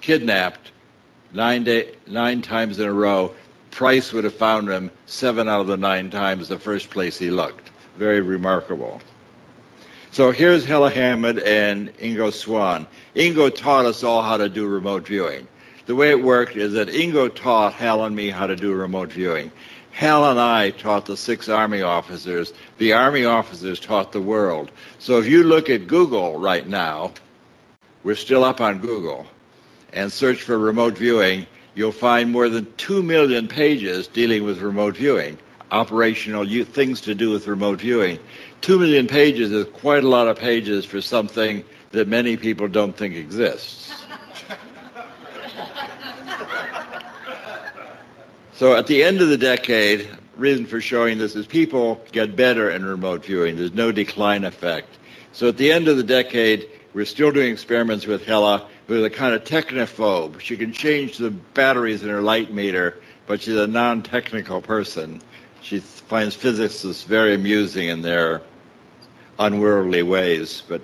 kidnapped nine, day, nine times in a row, Price would have found him seven out of the nine times the first place he looked. Very remarkable. So here's Hella Hamid and Ingo Swann. Ingo taught us all how to do remote viewing the way it worked is that Ingo taught Hal and me how to do remote viewing. Hal and I taught the six Army officers. The Army officers taught the world. So if you look at Google right now, we're still up on Google, and search for remote viewing, you'll find more than 2 million pages dealing with remote viewing, operational things to do with remote viewing. 2 million pages is quite a lot of pages for something that many people don't think exists. So at the end of the decade, reason for showing this is people get better in remote viewing. There's no decline effect. So at the end of the decade, we're still doing experiments with Hella, who's a kind of technophobe. She can change the batteries in her light meter, but she's a non-technical person. She finds physicists very amusing in their unworldly ways. But,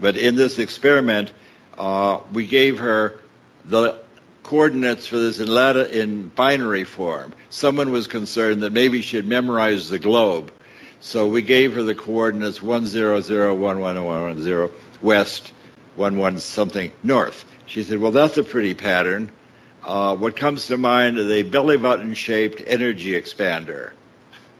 but in this experiment, uh, we gave her the coordinates for this in, lat- in binary form. Someone was concerned that maybe she had memorized the globe. So we gave her the coordinates 1001110 west, 11 something north. She said, well, that's a pretty pattern. Uh, what comes to mind is a belly button shaped energy expander.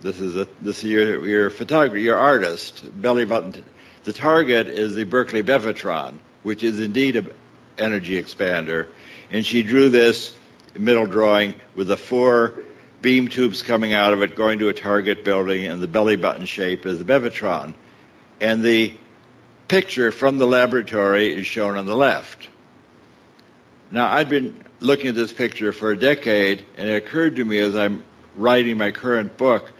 This is a this is your your photographer, your artist, belly button. The target is the Berkeley Bevatron, which is indeed an energy expander and she drew this middle drawing with the four beam tubes coming out of it going to a target building and the belly button shape is the Bevatron. And the picture from the laboratory is shown on the left. Now, I've been looking at this picture for a decade, and it occurred to me as I'm writing my current book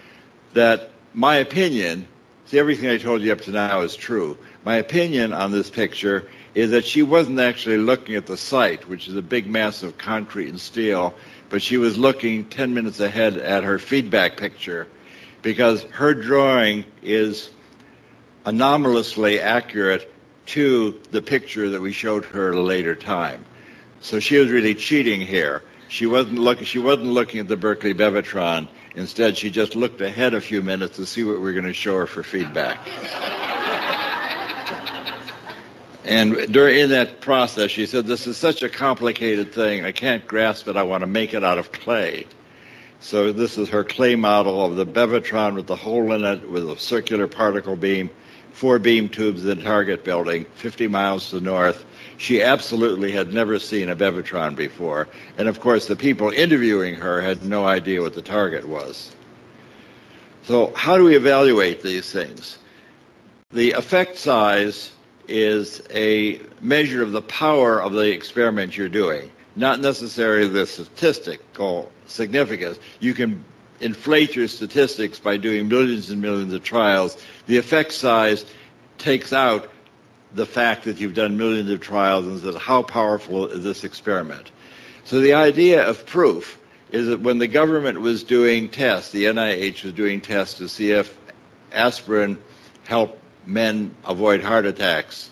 that my opinion, see, everything I told you up to now is true. My opinion on this picture is that she wasn't actually looking at the site, which is a big mass of concrete and steel, but she was looking 10 minutes ahead at her feedback picture because her drawing is anomalously accurate to the picture that we showed her at a later time. So she was really cheating here. She wasn't looking she wasn't looking at the Berkeley Bevatron. Instead, she just looked ahead a few minutes to see what we are going to show her for feedback. And during that process, she said, This is such a complicated thing. I can't grasp it. I want to make it out of clay. So, this is her clay model of the Bevatron with the hole in it with a circular particle beam, four beam tubes in the target building, 50 miles to the north. She absolutely had never seen a Bevatron before. And of course, the people interviewing her had no idea what the target was. So, how do we evaluate these things? The effect size is a measure of the power of the experiment you're doing, not necessarily the statistical significance. You can inflate your statistics by doing millions and millions of trials. The effect size takes out the fact that you've done millions of trials and says, how powerful is this experiment? So the idea of proof is that when the government was doing tests, the NIH was doing tests to see if aspirin helped men avoid heart attacks.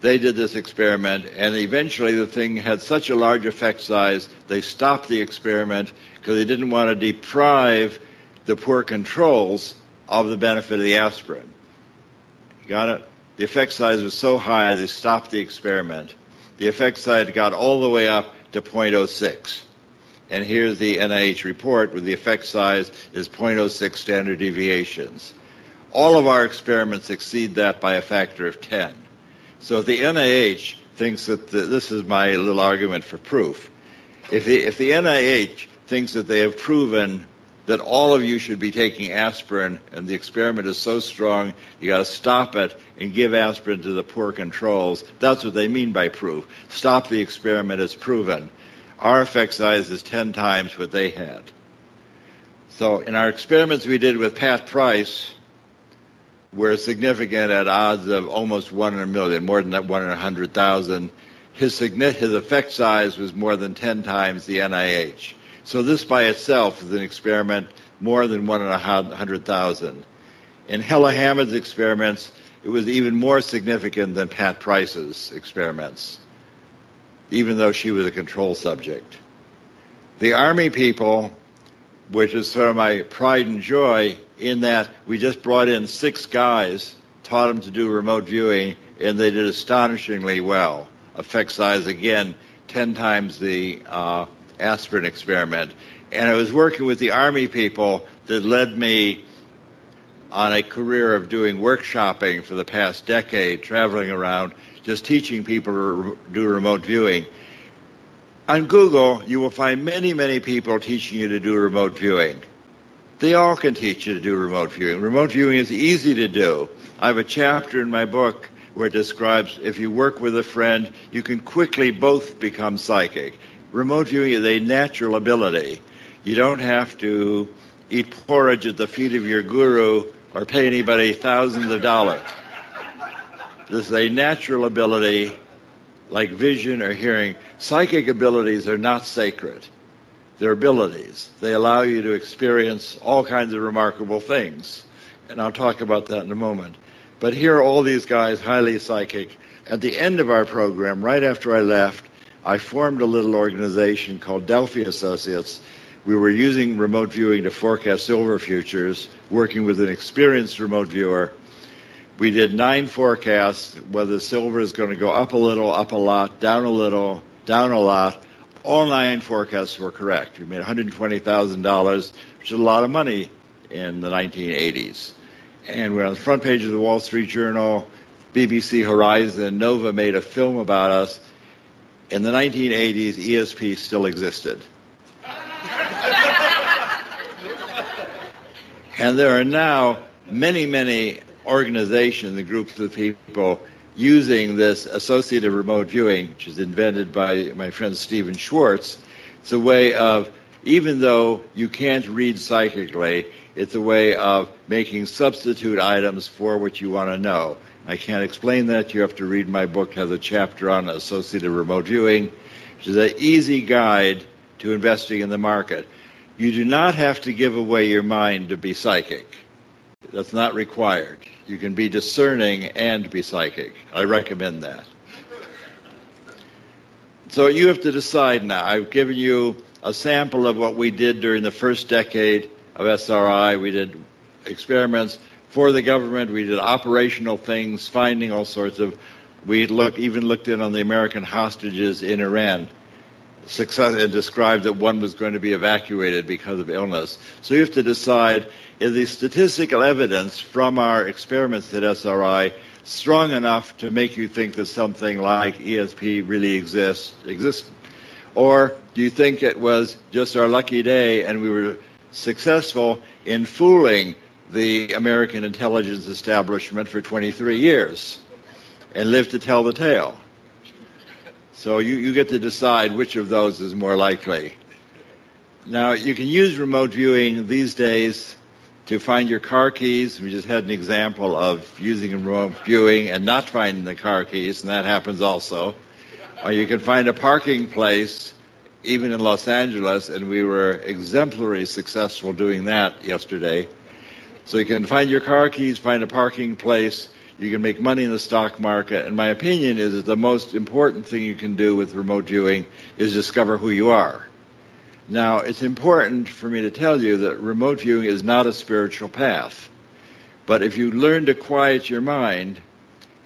They did this experiment, and eventually the thing had such a large effect size, they stopped the experiment because they didn't want to deprive the poor controls of the benefit of the aspirin. Got it? The effect size was so high they stopped the experiment. The effect size got all the way up to 0.06. And here's the NIH report where the effect size is 0.06 standard deviations. All of our experiments exceed that by a factor of 10. So if the NIH thinks that the, this is my little argument for proof, if the, if the NIH thinks that they have proven that all of you should be taking aspirin and the experiment is so strong you got to stop it and give aspirin to the poor controls. That's what they mean by proof. Stop the experiment, it's proven. Our effect size is 10 times what they had. So in our experiments we did with Pat Price, were significant at odds of almost one in a million, more than that one in a hundred thousand. His, his effect size was more than 10 times the NIH. So this by itself is an experiment more than one in a hundred thousand. In Hella Hammid's experiments, it was even more significant than Pat Price's experiments, even though she was a control subject. The Army people, which is sort of my pride and joy, in that we just brought in six guys, taught them to do remote viewing, and they did astonishingly well. Effect size, again, 10 times the uh, aspirin experiment. And I was working with the Army people that led me on a career of doing workshopping for the past decade, traveling around, just teaching people to do remote viewing. On Google, you will find many, many people teaching you to do remote viewing. They all can teach you to do remote viewing. Remote viewing is easy to do. I have a chapter in my book where it describes if you work with a friend, you can quickly both become psychic. Remote viewing is a natural ability. You don't have to eat porridge at the feet of your guru or pay anybody thousands of dollars. This is a natural ability like vision or hearing. Psychic abilities are not sacred their abilities. They allow you to experience all kinds of remarkable things. And I'll talk about that in a moment. But here are all these guys, highly psychic. At the end of our program, right after I left, I formed a little organization called Delphi Associates. We were using remote viewing to forecast silver futures, working with an experienced remote viewer. We did nine forecasts whether silver is going to go up a little, up a lot, down a little, down a lot, all nine forecasts were correct. We made $120,000, which is a lot of money in the 1980s. And we're on the front page of the Wall Street Journal, BBC Horizon, Nova made a film about us. In the 1980s, ESP still existed. and there are now many, many organizations and groups of people using this associative remote viewing, which is invented by my friend Stephen Schwartz. It's a way of, even though you can't read psychically, it's a way of making substitute items for what you want to know. I can't explain that. You have to read my book, has a chapter on associative remote viewing, which is an easy guide to investing in the market. You do not have to give away your mind to be psychic. That's not required. You can be discerning and be psychic. I recommend that. So you have to decide now. I've given you a sample of what we did during the first decade of SRI. We did experiments for the government. We did operational things, finding all sorts of. We look even looked in on the American hostages in Iran. Success and described that one was going to be evacuated because of illness. So you have to decide is the statistical evidence from our experiments at SRI strong enough to make you think that something like ESP really exists, exists? Or do you think it was just our lucky day and we were successful in fooling the American intelligence establishment for 23 years and lived to tell the tale? So you, you get to decide which of those is more likely. Now, you can use remote viewing these days to find your car keys. We just had an example of using remote viewing and not finding the car keys, and that happens also. Or you can find a parking place, even in Los Angeles, and we were exemplary successful doing that yesterday. So you can find your car keys, find a parking place, you can make money in the stock market. And my opinion is that the most important thing you can do with remote viewing is discover who you are. Now, it's important for me to tell you that remote viewing is not a spiritual path. But if you learn to quiet your mind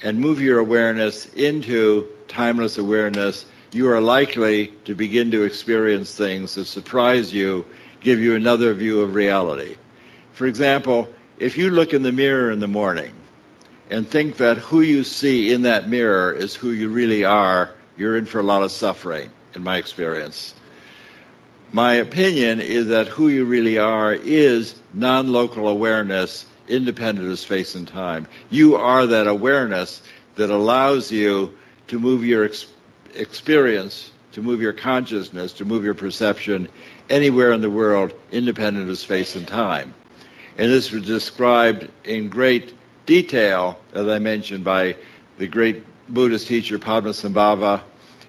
and move your awareness into timeless awareness, you are likely to begin to experience things that surprise you, give you another view of reality. For example, if you look in the mirror in the morning and think that who you see in that mirror is who you really are, you're in for a lot of suffering, in my experience. My opinion is that who you really are is non local awareness, independent of space and time. You are that awareness that allows you to move your ex- experience, to move your consciousness, to move your perception anywhere in the world, independent of space and time. And this was described in great detail, as I mentioned, by the great Buddhist teacher Padmasambhava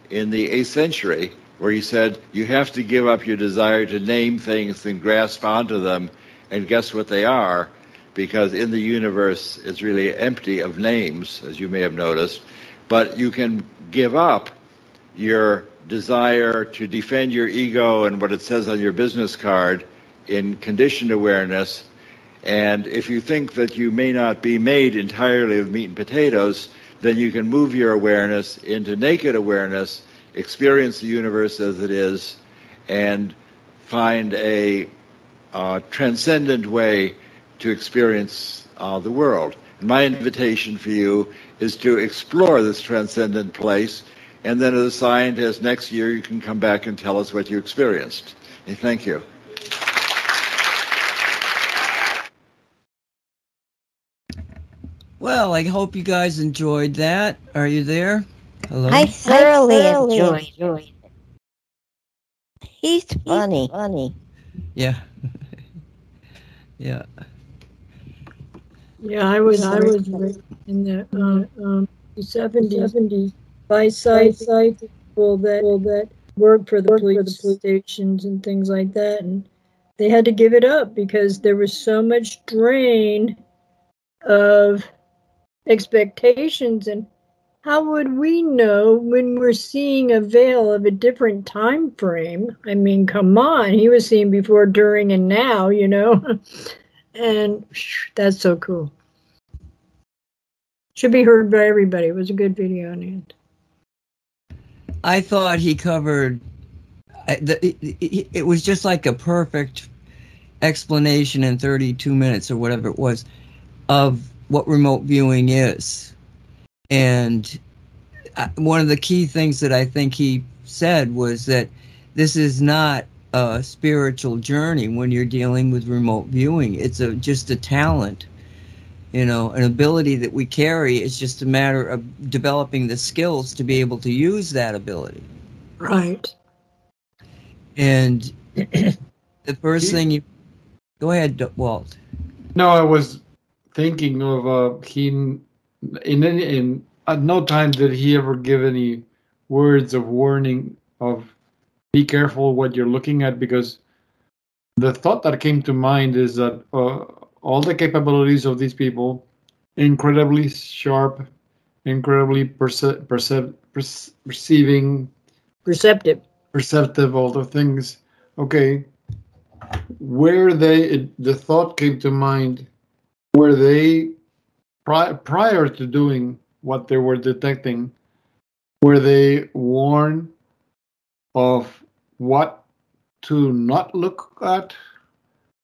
in the 8th century where he said, You have to give up your desire to name things and grasp onto them and guess what they are, because in the universe it's really empty of names, as you may have noticed. But you can give up your desire to defend your ego and what it says on your business card in conditioned awareness. And if you think that you may not be made entirely of meat and potatoes, then you can move your awareness into naked awareness experience the universe as it is, and find a uh, transcendent way to experience uh, the world. And my invitation for you is to explore this transcendent place, and then as a scientist, next year you can come back and tell us what you experienced. Thank you. Well, I hope you guys enjoyed that. Are you there? Hello? I thoroughly, I thoroughly enjoyed, enjoyed it. He's funny. funny. Yeah. yeah. Yeah, I was, I was in the, um, um, seventies, seventies, by side, side people that, people that worked for the police stations and things like that, and they had to give it up because there was so much drain of expectations and how would we know when we're seeing a veil of a different time frame? I mean, come on, he was seeing before, during, and now, you know? and that's so cool. Should be heard by everybody. It was a good video on it. I thought he covered. It was just like a perfect explanation in 32 minutes or whatever it was of what remote viewing is. And uh, one of the key things that I think he said was that this is not a spiritual journey when you're dealing with remote viewing. It's a just a talent you know, an ability that we carry. It's just a matter of developing the skills to be able to use that ability. Right. And the first thing you go ahead, Walt. No, I was thinking of uh, he in in, in at no time did he ever give any words of warning of be careful what you're looking at because the thought that came to mind is that uh, all the capabilities of these people, incredibly sharp, incredibly perce- perce- perce- perceiving, perceptive, perceptive, all the things. Okay, where they it, the thought came to mind, were they pri- prior to doing what they were detecting, were they warned of what to not look at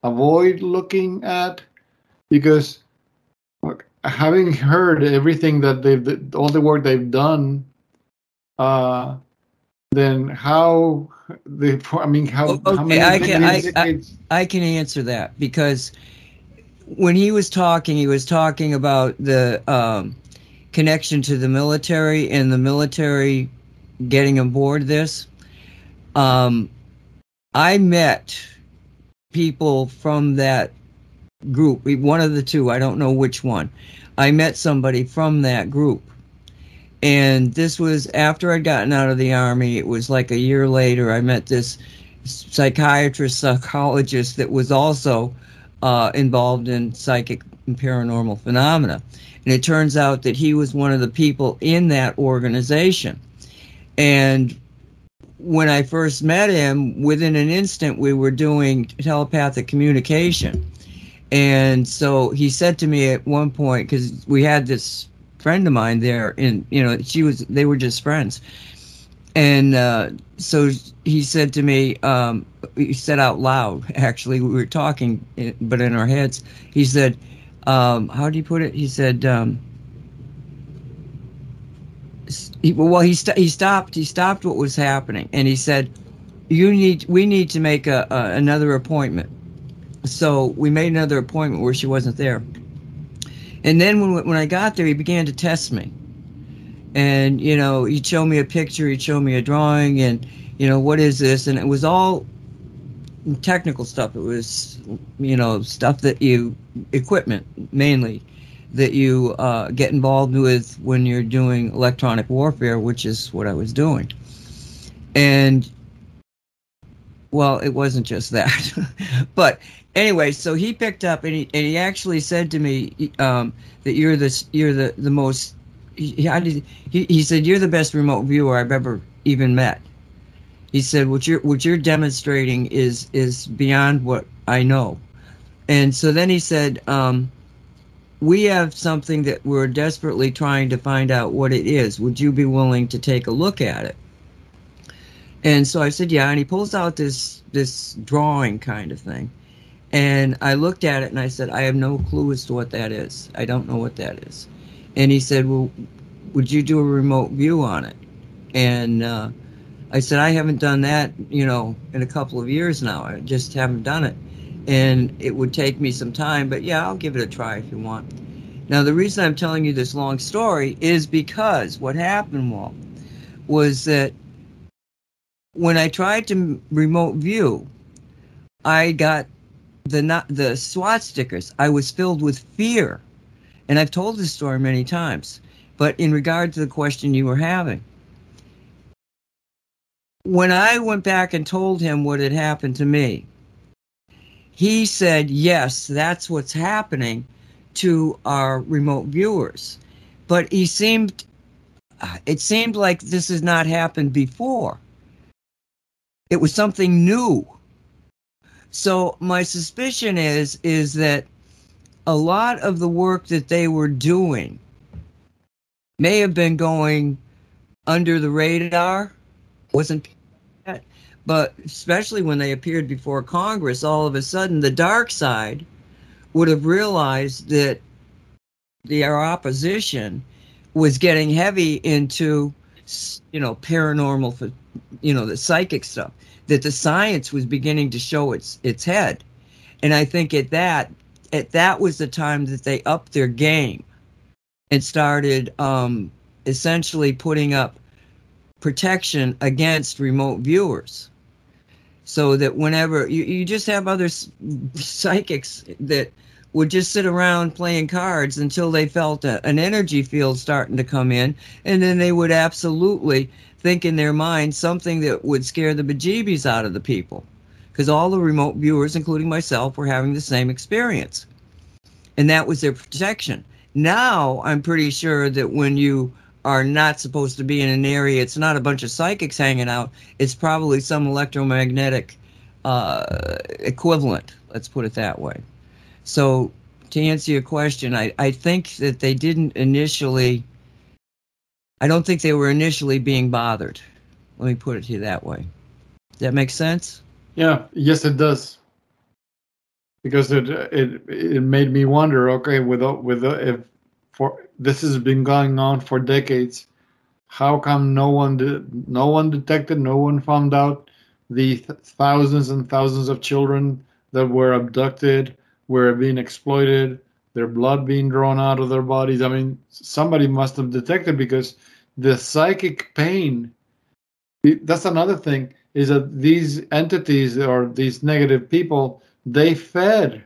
avoid looking at because having heard everything that they've all the work they've done uh then how they i mean how, okay, how I can I, I, I can answer that because when he was talking he was talking about the um connection to the military and the military getting aboard this um I met people from that group, one of the two, I don't know which one. I met somebody from that group. And this was after I'd gotten out of the army. It was like a year later. I met this psychiatrist, psychologist that was also uh, involved in psychic and paranormal phenomena. And it turns out that he was one of the people in that organization. And when I first met him, within an instant, we were doing telepathic communication. And so he said to me at one point, because we had this friend of mine there, and you know, she was, they were just friends. And uh, so he said to me, um, he said out loud, actually, we were talking, but in our heads, he said, um, how do you put it? He said, um, he, well, he, st- he stopped, he stopped what was happening. And he said, you need, we need to make a, a another appointment. So we made another appointment where she wasn't there. And then when, when I got there, he began to test me and you know he'd show me a picture he'd show me a drawing and you know what is this? And it was all technical stuff. It was you know stuff that you equipment mainly that you uh, get involved with when you're doing electronic warfare which is what i was doing. And well it wasn't just that. But anyway so he picked up and he, and he actually said to me um, that you're the you're the, the most he, he, he said, "You're the best remote viewer I've ever even met." He said, "What you're what you're demonstrating is is beyond what I know." And so then he said, um, "We have something that we're desperately trying to find out what it is. Would you be willing to take a look at it?" And so I said, "Yeah." And he pulls out this this drawing kind of thing. And I looked at it and I said, I have no clue as to what that is. I don't know what that is. And he said, Well, would you do a remote view on it? And uh, I said, I haven't done that, you know, in a couple of years now. I just haven't done it. And it would take me some time, but yeah, I'll give it a try if you want. Now, the reason I'm telling you this long story is because what happened, Walt, was that when I tried to remote view, I got the not the SWAT stickers. I was filled with fear and I've told this story many times, but in regard to the question you were having, when I went back and told him what had happened to me, he said, Yes, that's what's happening to our remote viewers. But he seemed, uh, it seemed like this has not happened before. It was something new. So my suspicion is is that a lot of the work that they were doing may have been going under the radar, wasn't but especially when they appeared before Congress, all of a sudden the dark side would have realized that their opposition was getting heavy into, you know, paranormal, you know, the psychic stuff. That the science was beginning to show its its head, and I think at that at that was the time that they upped their game and started um, essentially putting up protection against remote viewers so that whenever you, you just have other psychics that would just sit around playing cards until they felt a, an energy field starting to come in and then they would absolutely think in their mind something that would scare the bejeebies out of the people because all the remote viewers, including myself, were having the same experience. And that was their protection. Now, I'm pretty sure that when you are not supposed to be in an area, it's not a bunch of psychics hanging out, it's probably some electromagnetic uh, equivalent, let's put it that way. So, to answer your question, I, I think that they didn't initially, I don't think they were initially being bothered. Let me put it to you that way. Does that make sense? Yeah, yes, it does. Because it it it made me wonder. Okay, with with if for this has been going on for decades, how come no one no one detected, no one found out the th- thousands and thousands of children that were abducted, were being exploited, their blood being drawn out of their bodies. I mean, somebody must have detected because the psychic pain. That's another thing is that these entities or these negative people they fed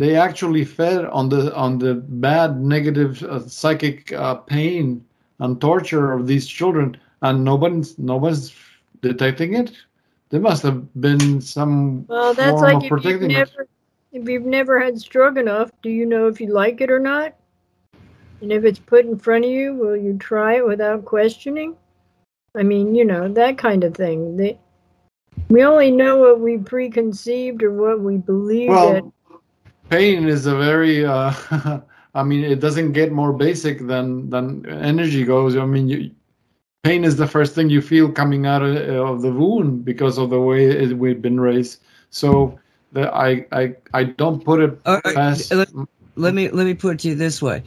they actually fed on the on the bad negative uh, psychic uh, pain and torture of these children and nobody's nobody's detecting it there must have been some Well, that's like if you've never if you've never had stroganoff, do you know if you like it or not? And if it's put in front of you, will you try it without questioning? I mean, you know, that kind of thing. They, we only know what we preconceived or what we believe that well pain is a very uh, i mean it doesn't get more basic than than energy goes i mean you, pain is the first thing you feel coming out of, of the wound because of the way it, we've been raised so the, I, I i don't put it Uh, uh, past let, let me let me put it to you this way.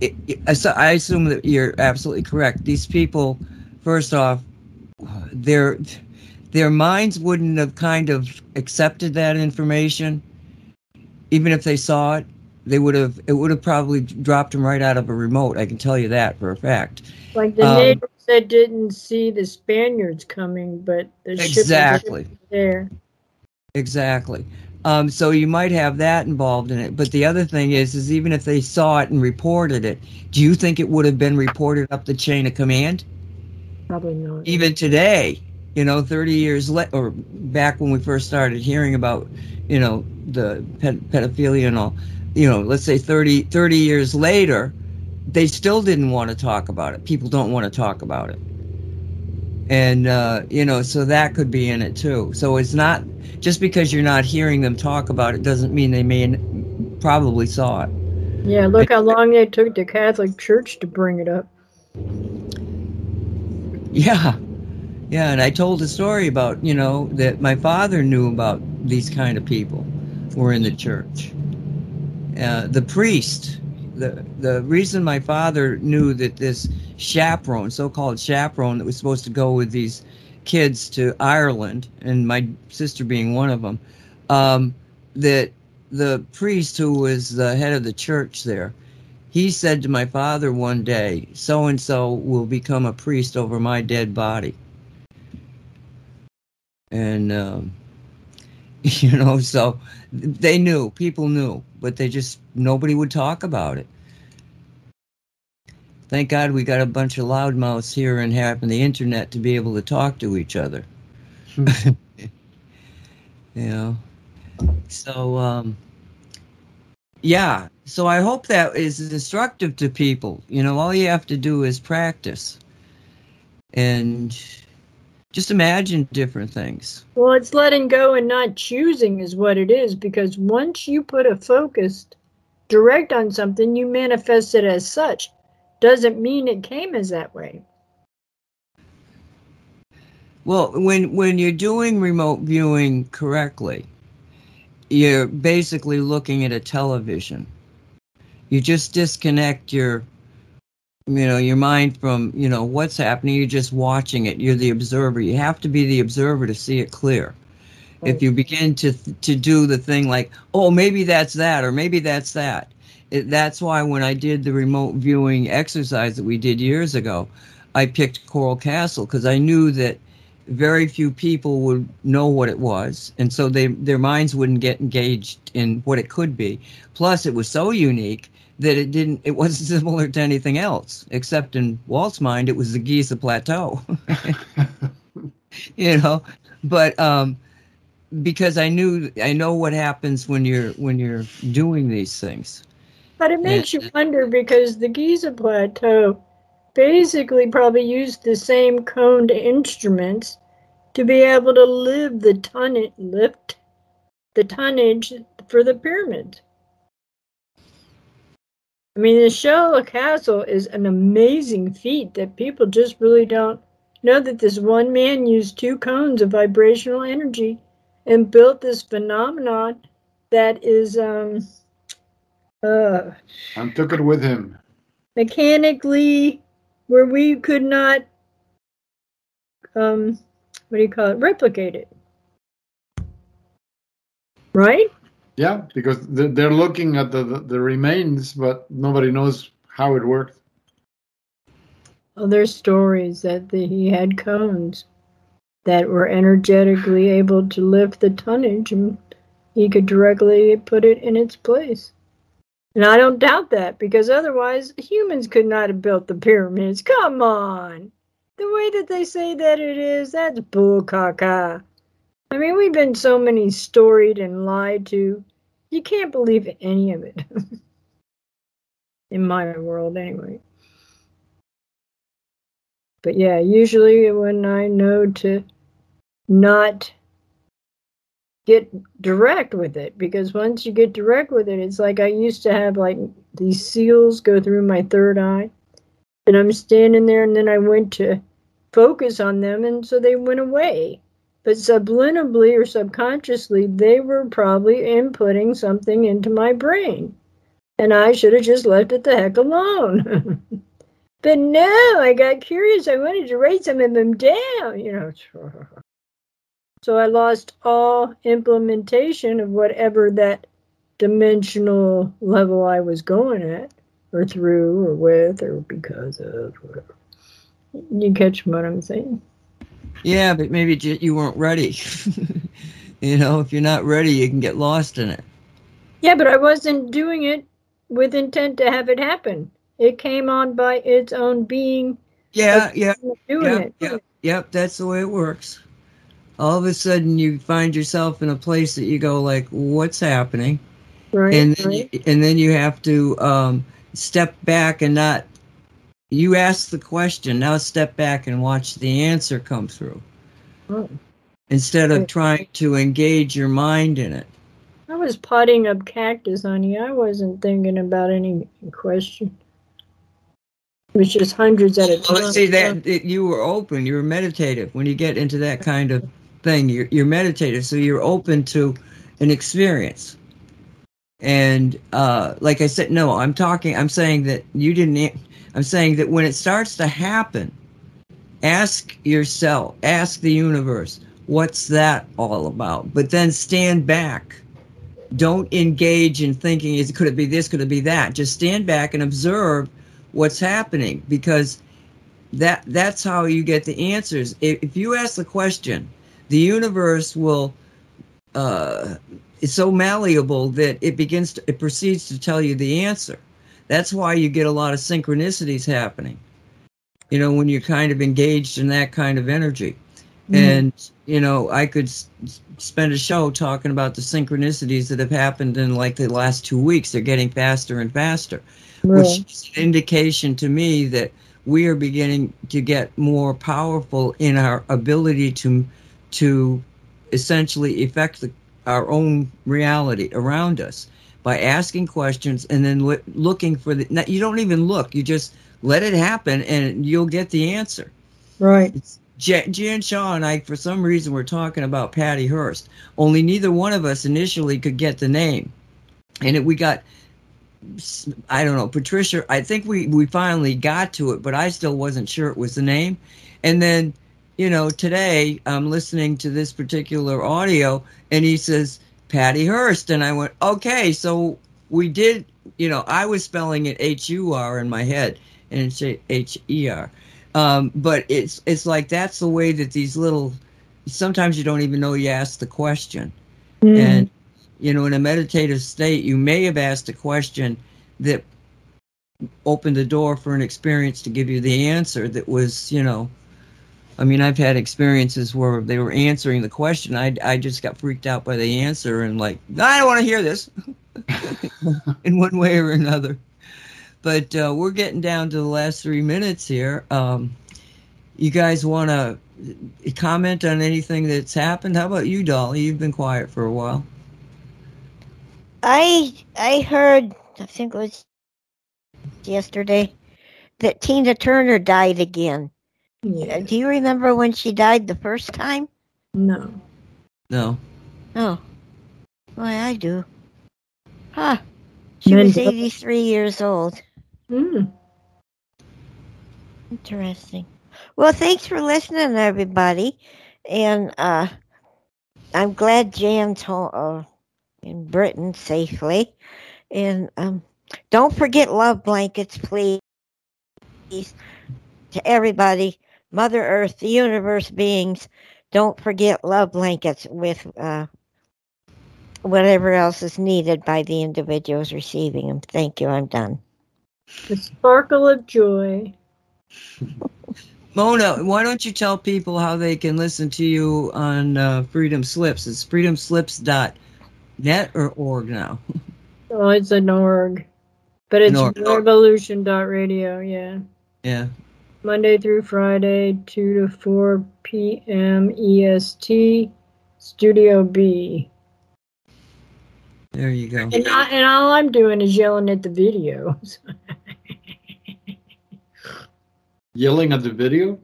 It, it- so- I assume that you're absolutely correct. These people, first off, their their minds wouldn't have kind of accepted that information, even if they saw it. They would have. It would have probably dropped them right out of a remote. I can tell you that for a fact. like the um, neighbors that didn't see the Spaniards coming, but the ship was Exactly. there. Exactly. Um, so you might have that involved in it. But the other thing is, is even if they saw it and reported it, do you think it would have been reported up the chain of command? Probably not. Even today, you know, 30 years later, or back when we first started hearing about, you know, the ped- pedophilia and all, you know, let's say 30, 30 years later, they still didn't want to talk about it. People don't want to talk about it. And, uh, you know, so that could be in it too. So it's not just because you're not hearing them talk about it doesn't mean they may probably saw it. Yeah, look how long it took the Catholic Church to bring it up. Yeah. Yeah, and I told a story about, you know, that my father knew about these kind of people were in the church. Uh, the priest, the the reason my father knew that this chaperone, so-called chaperone that was supposed to go with these kids to Ireland, and my sister being one of them, um, that the priest who was the head of the church there, he said to my father one day, so and so will become a priest over my dead body. And, um, you know, so they knew, people knew, but they just, nobody would talk about it. Thank God we got a bunch of loudmouths here and having the internet to be able to talk to each other. you know, so, um, yeah, so I hope that is instructive to people. You know, all you have to do is practice and just imagine different things. Well, it's letting go and not choosing is what it is because once you put a focus direct on something, you manifest it as such. Doesn't mean it came as that way. Well, when when you're doing remote viewing correctly, you're basically looking at a television. You just disconnect your you know your mind from you know what's happening you're just watching it you're the observer. You have to be the observer to see it clear. If you begin to to do the thing like oh maybe that's that or maybe that's that. It, that's why when i did the remote viewing exercise that we did years ago i picked coral castle because i knew that very few people would know what it was and so they their minds wouldn't get engaged in what it could be. Plus it was so unique that it didn't it wasn't similar to anything else except in walt's mind it was the giza plateau you know but um because i knew i know what happens when you're when you're doing these things But it makes Yeah. you wonder because the Giza Plateau basically probably used the same coned instruments to be able to live the tonnage lift the tonnage for the pyramids. I mean, the Shola Castle is an amazing feat that people just really don't know that this one man used two cones of vibrational energy and built this phenomenon that is um uh and took it with him. mechanically where we could not um what do you call it? Replicate it. Right Yeah, because they- they're looking at the, the, remains, but nobody knows how it worked. oh there's stories that the, he had cones that were energetically able to lift the tonnage and he could directly put it in its place. And I don't doubt that because otherwise humans could not have built the pyramids. Come on. The way that they say that it is, that's bull caca. I mean, we've been so many storied and lied to. You can't believe any of it. in my world, anyway. But yeah, usually when I know to not get direct with it, because once you get direct with it, it's like I used to have like these seals go through my third eye. And I'm standing there, and then I went to focus on them, and so they went away. But subliminally or subconsciously, they were probably inputting something into my brain. And I should have just left it the heck alone. but no, I got curious. I wanted to write some of them down, you know. So I lost all implementation of whatever that dimensional level I was going at, or through, or with, or because of, whatever. You catch what I'm saying? Yeah, but maybe you weren't ready. you know, if you're not ready, you can get lost in it. Yeah, but I wasn't doing it with intent to have it happen. It came on by its own being. Yeah, yeah, doing yep, it. Yep, yep, that's the way it works. All of a sudden, you find yourself in a place that you go like, "What's happening?" Right, and then right. You, and then you have to um, step back and not. You ask the question, now step back and watch the answer come through. Oh. Instead of trying to engage your mind in it. I was potting up cactus, honey. I wasn't thinking about any question. It was just hundreds at a time. Well, see that that you were open. You were meditative. When you get into that kind of thing, you're you're meditative, so you're open to an experience. And uh, like I said, no, I'm talking. I'm saying that you didn't. I'm saying that when it starts to happen, ask yourself, ask the universe, what's that all about? But then stand back. Don't engage in thinking, is could it be this, could it be that? Just stand back and observe what's happening because that that's how you get the answers. If, if you ask the question, the universe will uh, is so malleable that it begins to it proceeds to tell you the answer. That's why you get a lot of synchronicities happening. You know, when you're kind of engaged in that kind of energy. Mm-hmm. And you know, I could s- spend a show talking about the synchronicities that have happened in like the last two weeks. They're getting faster and faster Right. which is an indication to me that we are beginning to get more powerful in our ability to to essentially affect the, our own reality around us by asking questions and then loo- looking for the you don't even look you just let it happen and you'll get the answer Right. Jan, Jan Shaw and I, for some reason, were talking about Patty Hearst. Only neither one of us initially could get the name, and it, we got, I don't know, Patricia. I think we we finally got to it, but I still wasn't sure it was the name. And then, you know, today I'm listening to this particular audio, and he says Patty Hearst, and I went, okay, so we did. You know, I was spelling it H U R in my head, and it's H E R um, but it's it's like that's the way that these little sometimes you don't even know you asked the question Mm. and you know in a meditative state you may have asked a question that opened the door for an experience to give you the answer that was you know i mean i've had experiences where they were answering the question i, I just got freaked out by the answer and like i don't want to hear this in one way or another but uh, we're getting down to the last three minutes here. Um, you guys want to comment on anything that's happened? How about you, Dolly? You've been quiet for a while. I I heard I think it was yesterday that Tina Turner died again. Uh, Yeah. Do you remember when she died the first time? No. No. Oh, why I do. Huh. She was 83 years old. Mm. Interesting. Well, thanks for listening, everybody. And uh, I'm glad Jan's home, uh, in Britain safely. And um, don't forget love blankets, please. To everybody, Mother Earth, the universe beings, Don't forget love blankets with uh, whatever else is needed by the individuals receiving them. Thank you. I'm done. The sparkle of joy. Mona, why don't you tell people how they can listen to you on uh, Freedom Slips? It's freedomslips.net or org now. Oh, it's an org. But it's An org. revolution.radio, yeah. Yeah. Monday through Friday, 2 to 4 p.m. EST, Studio B. There you go. And, I, and all I'm doing is yelling at the videos. Yelling at the video?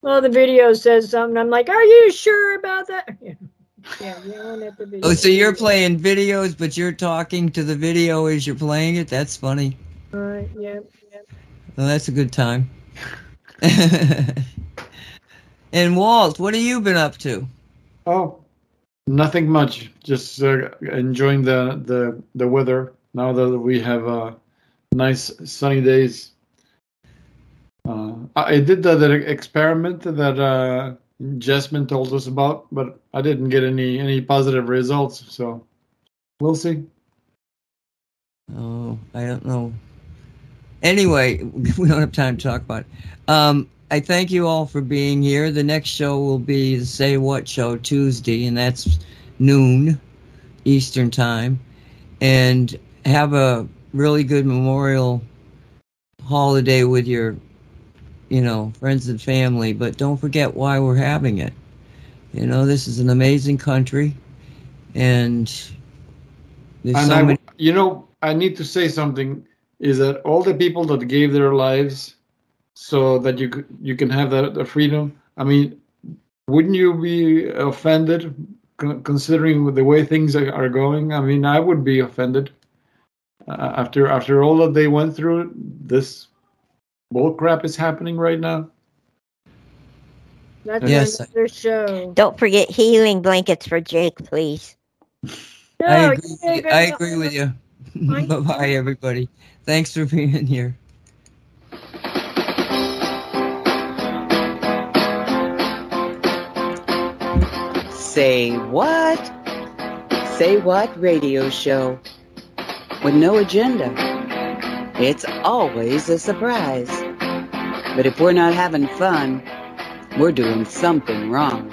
well, the video says something. I'm like, are you sure about that? Yeah, yelling at the video. Oh, so you're playing videos, but you're talking to the video as you're playing it? That's funny. All right, yeah, yeah. Well, that's a good time. and Walt, what have you been up to? Oh, nothing much. Just uh, enjoying the, the the weather now that we have uh, nice sunny days. Uh, I did the, the experiment that uh, Jasmine told us about, but I didn't get any any positive results. So we'll see. Oh, I don't know. Anyway, we don't have time to talk about it. Um, I thank you all for being here. The next show will be the Say What Show Tuesday, and that's noon Eastern Time. And have a really good Memorial holiday with your, you know, friends and family. But don't forget why we're having it. You know, this is an amazing country, and there's And so I, many. you know, I need to say something. Is that all the people that gave their lives so that you you can have the, the freedom? I mean, wouldn't you be offended considering the way things are, are going? I mean, I would be offended uh, after after all that they went through. This bull crap is happening right now. That's Yes. another show. Don't forget healing blankets for Jake, please. No, I agree, I agree with you. Bye bye, everybody. Thanks for being here. Say what? Say what radio show with no agenda. It's always a surprise. But if we're not having fun, we're doing something wrong.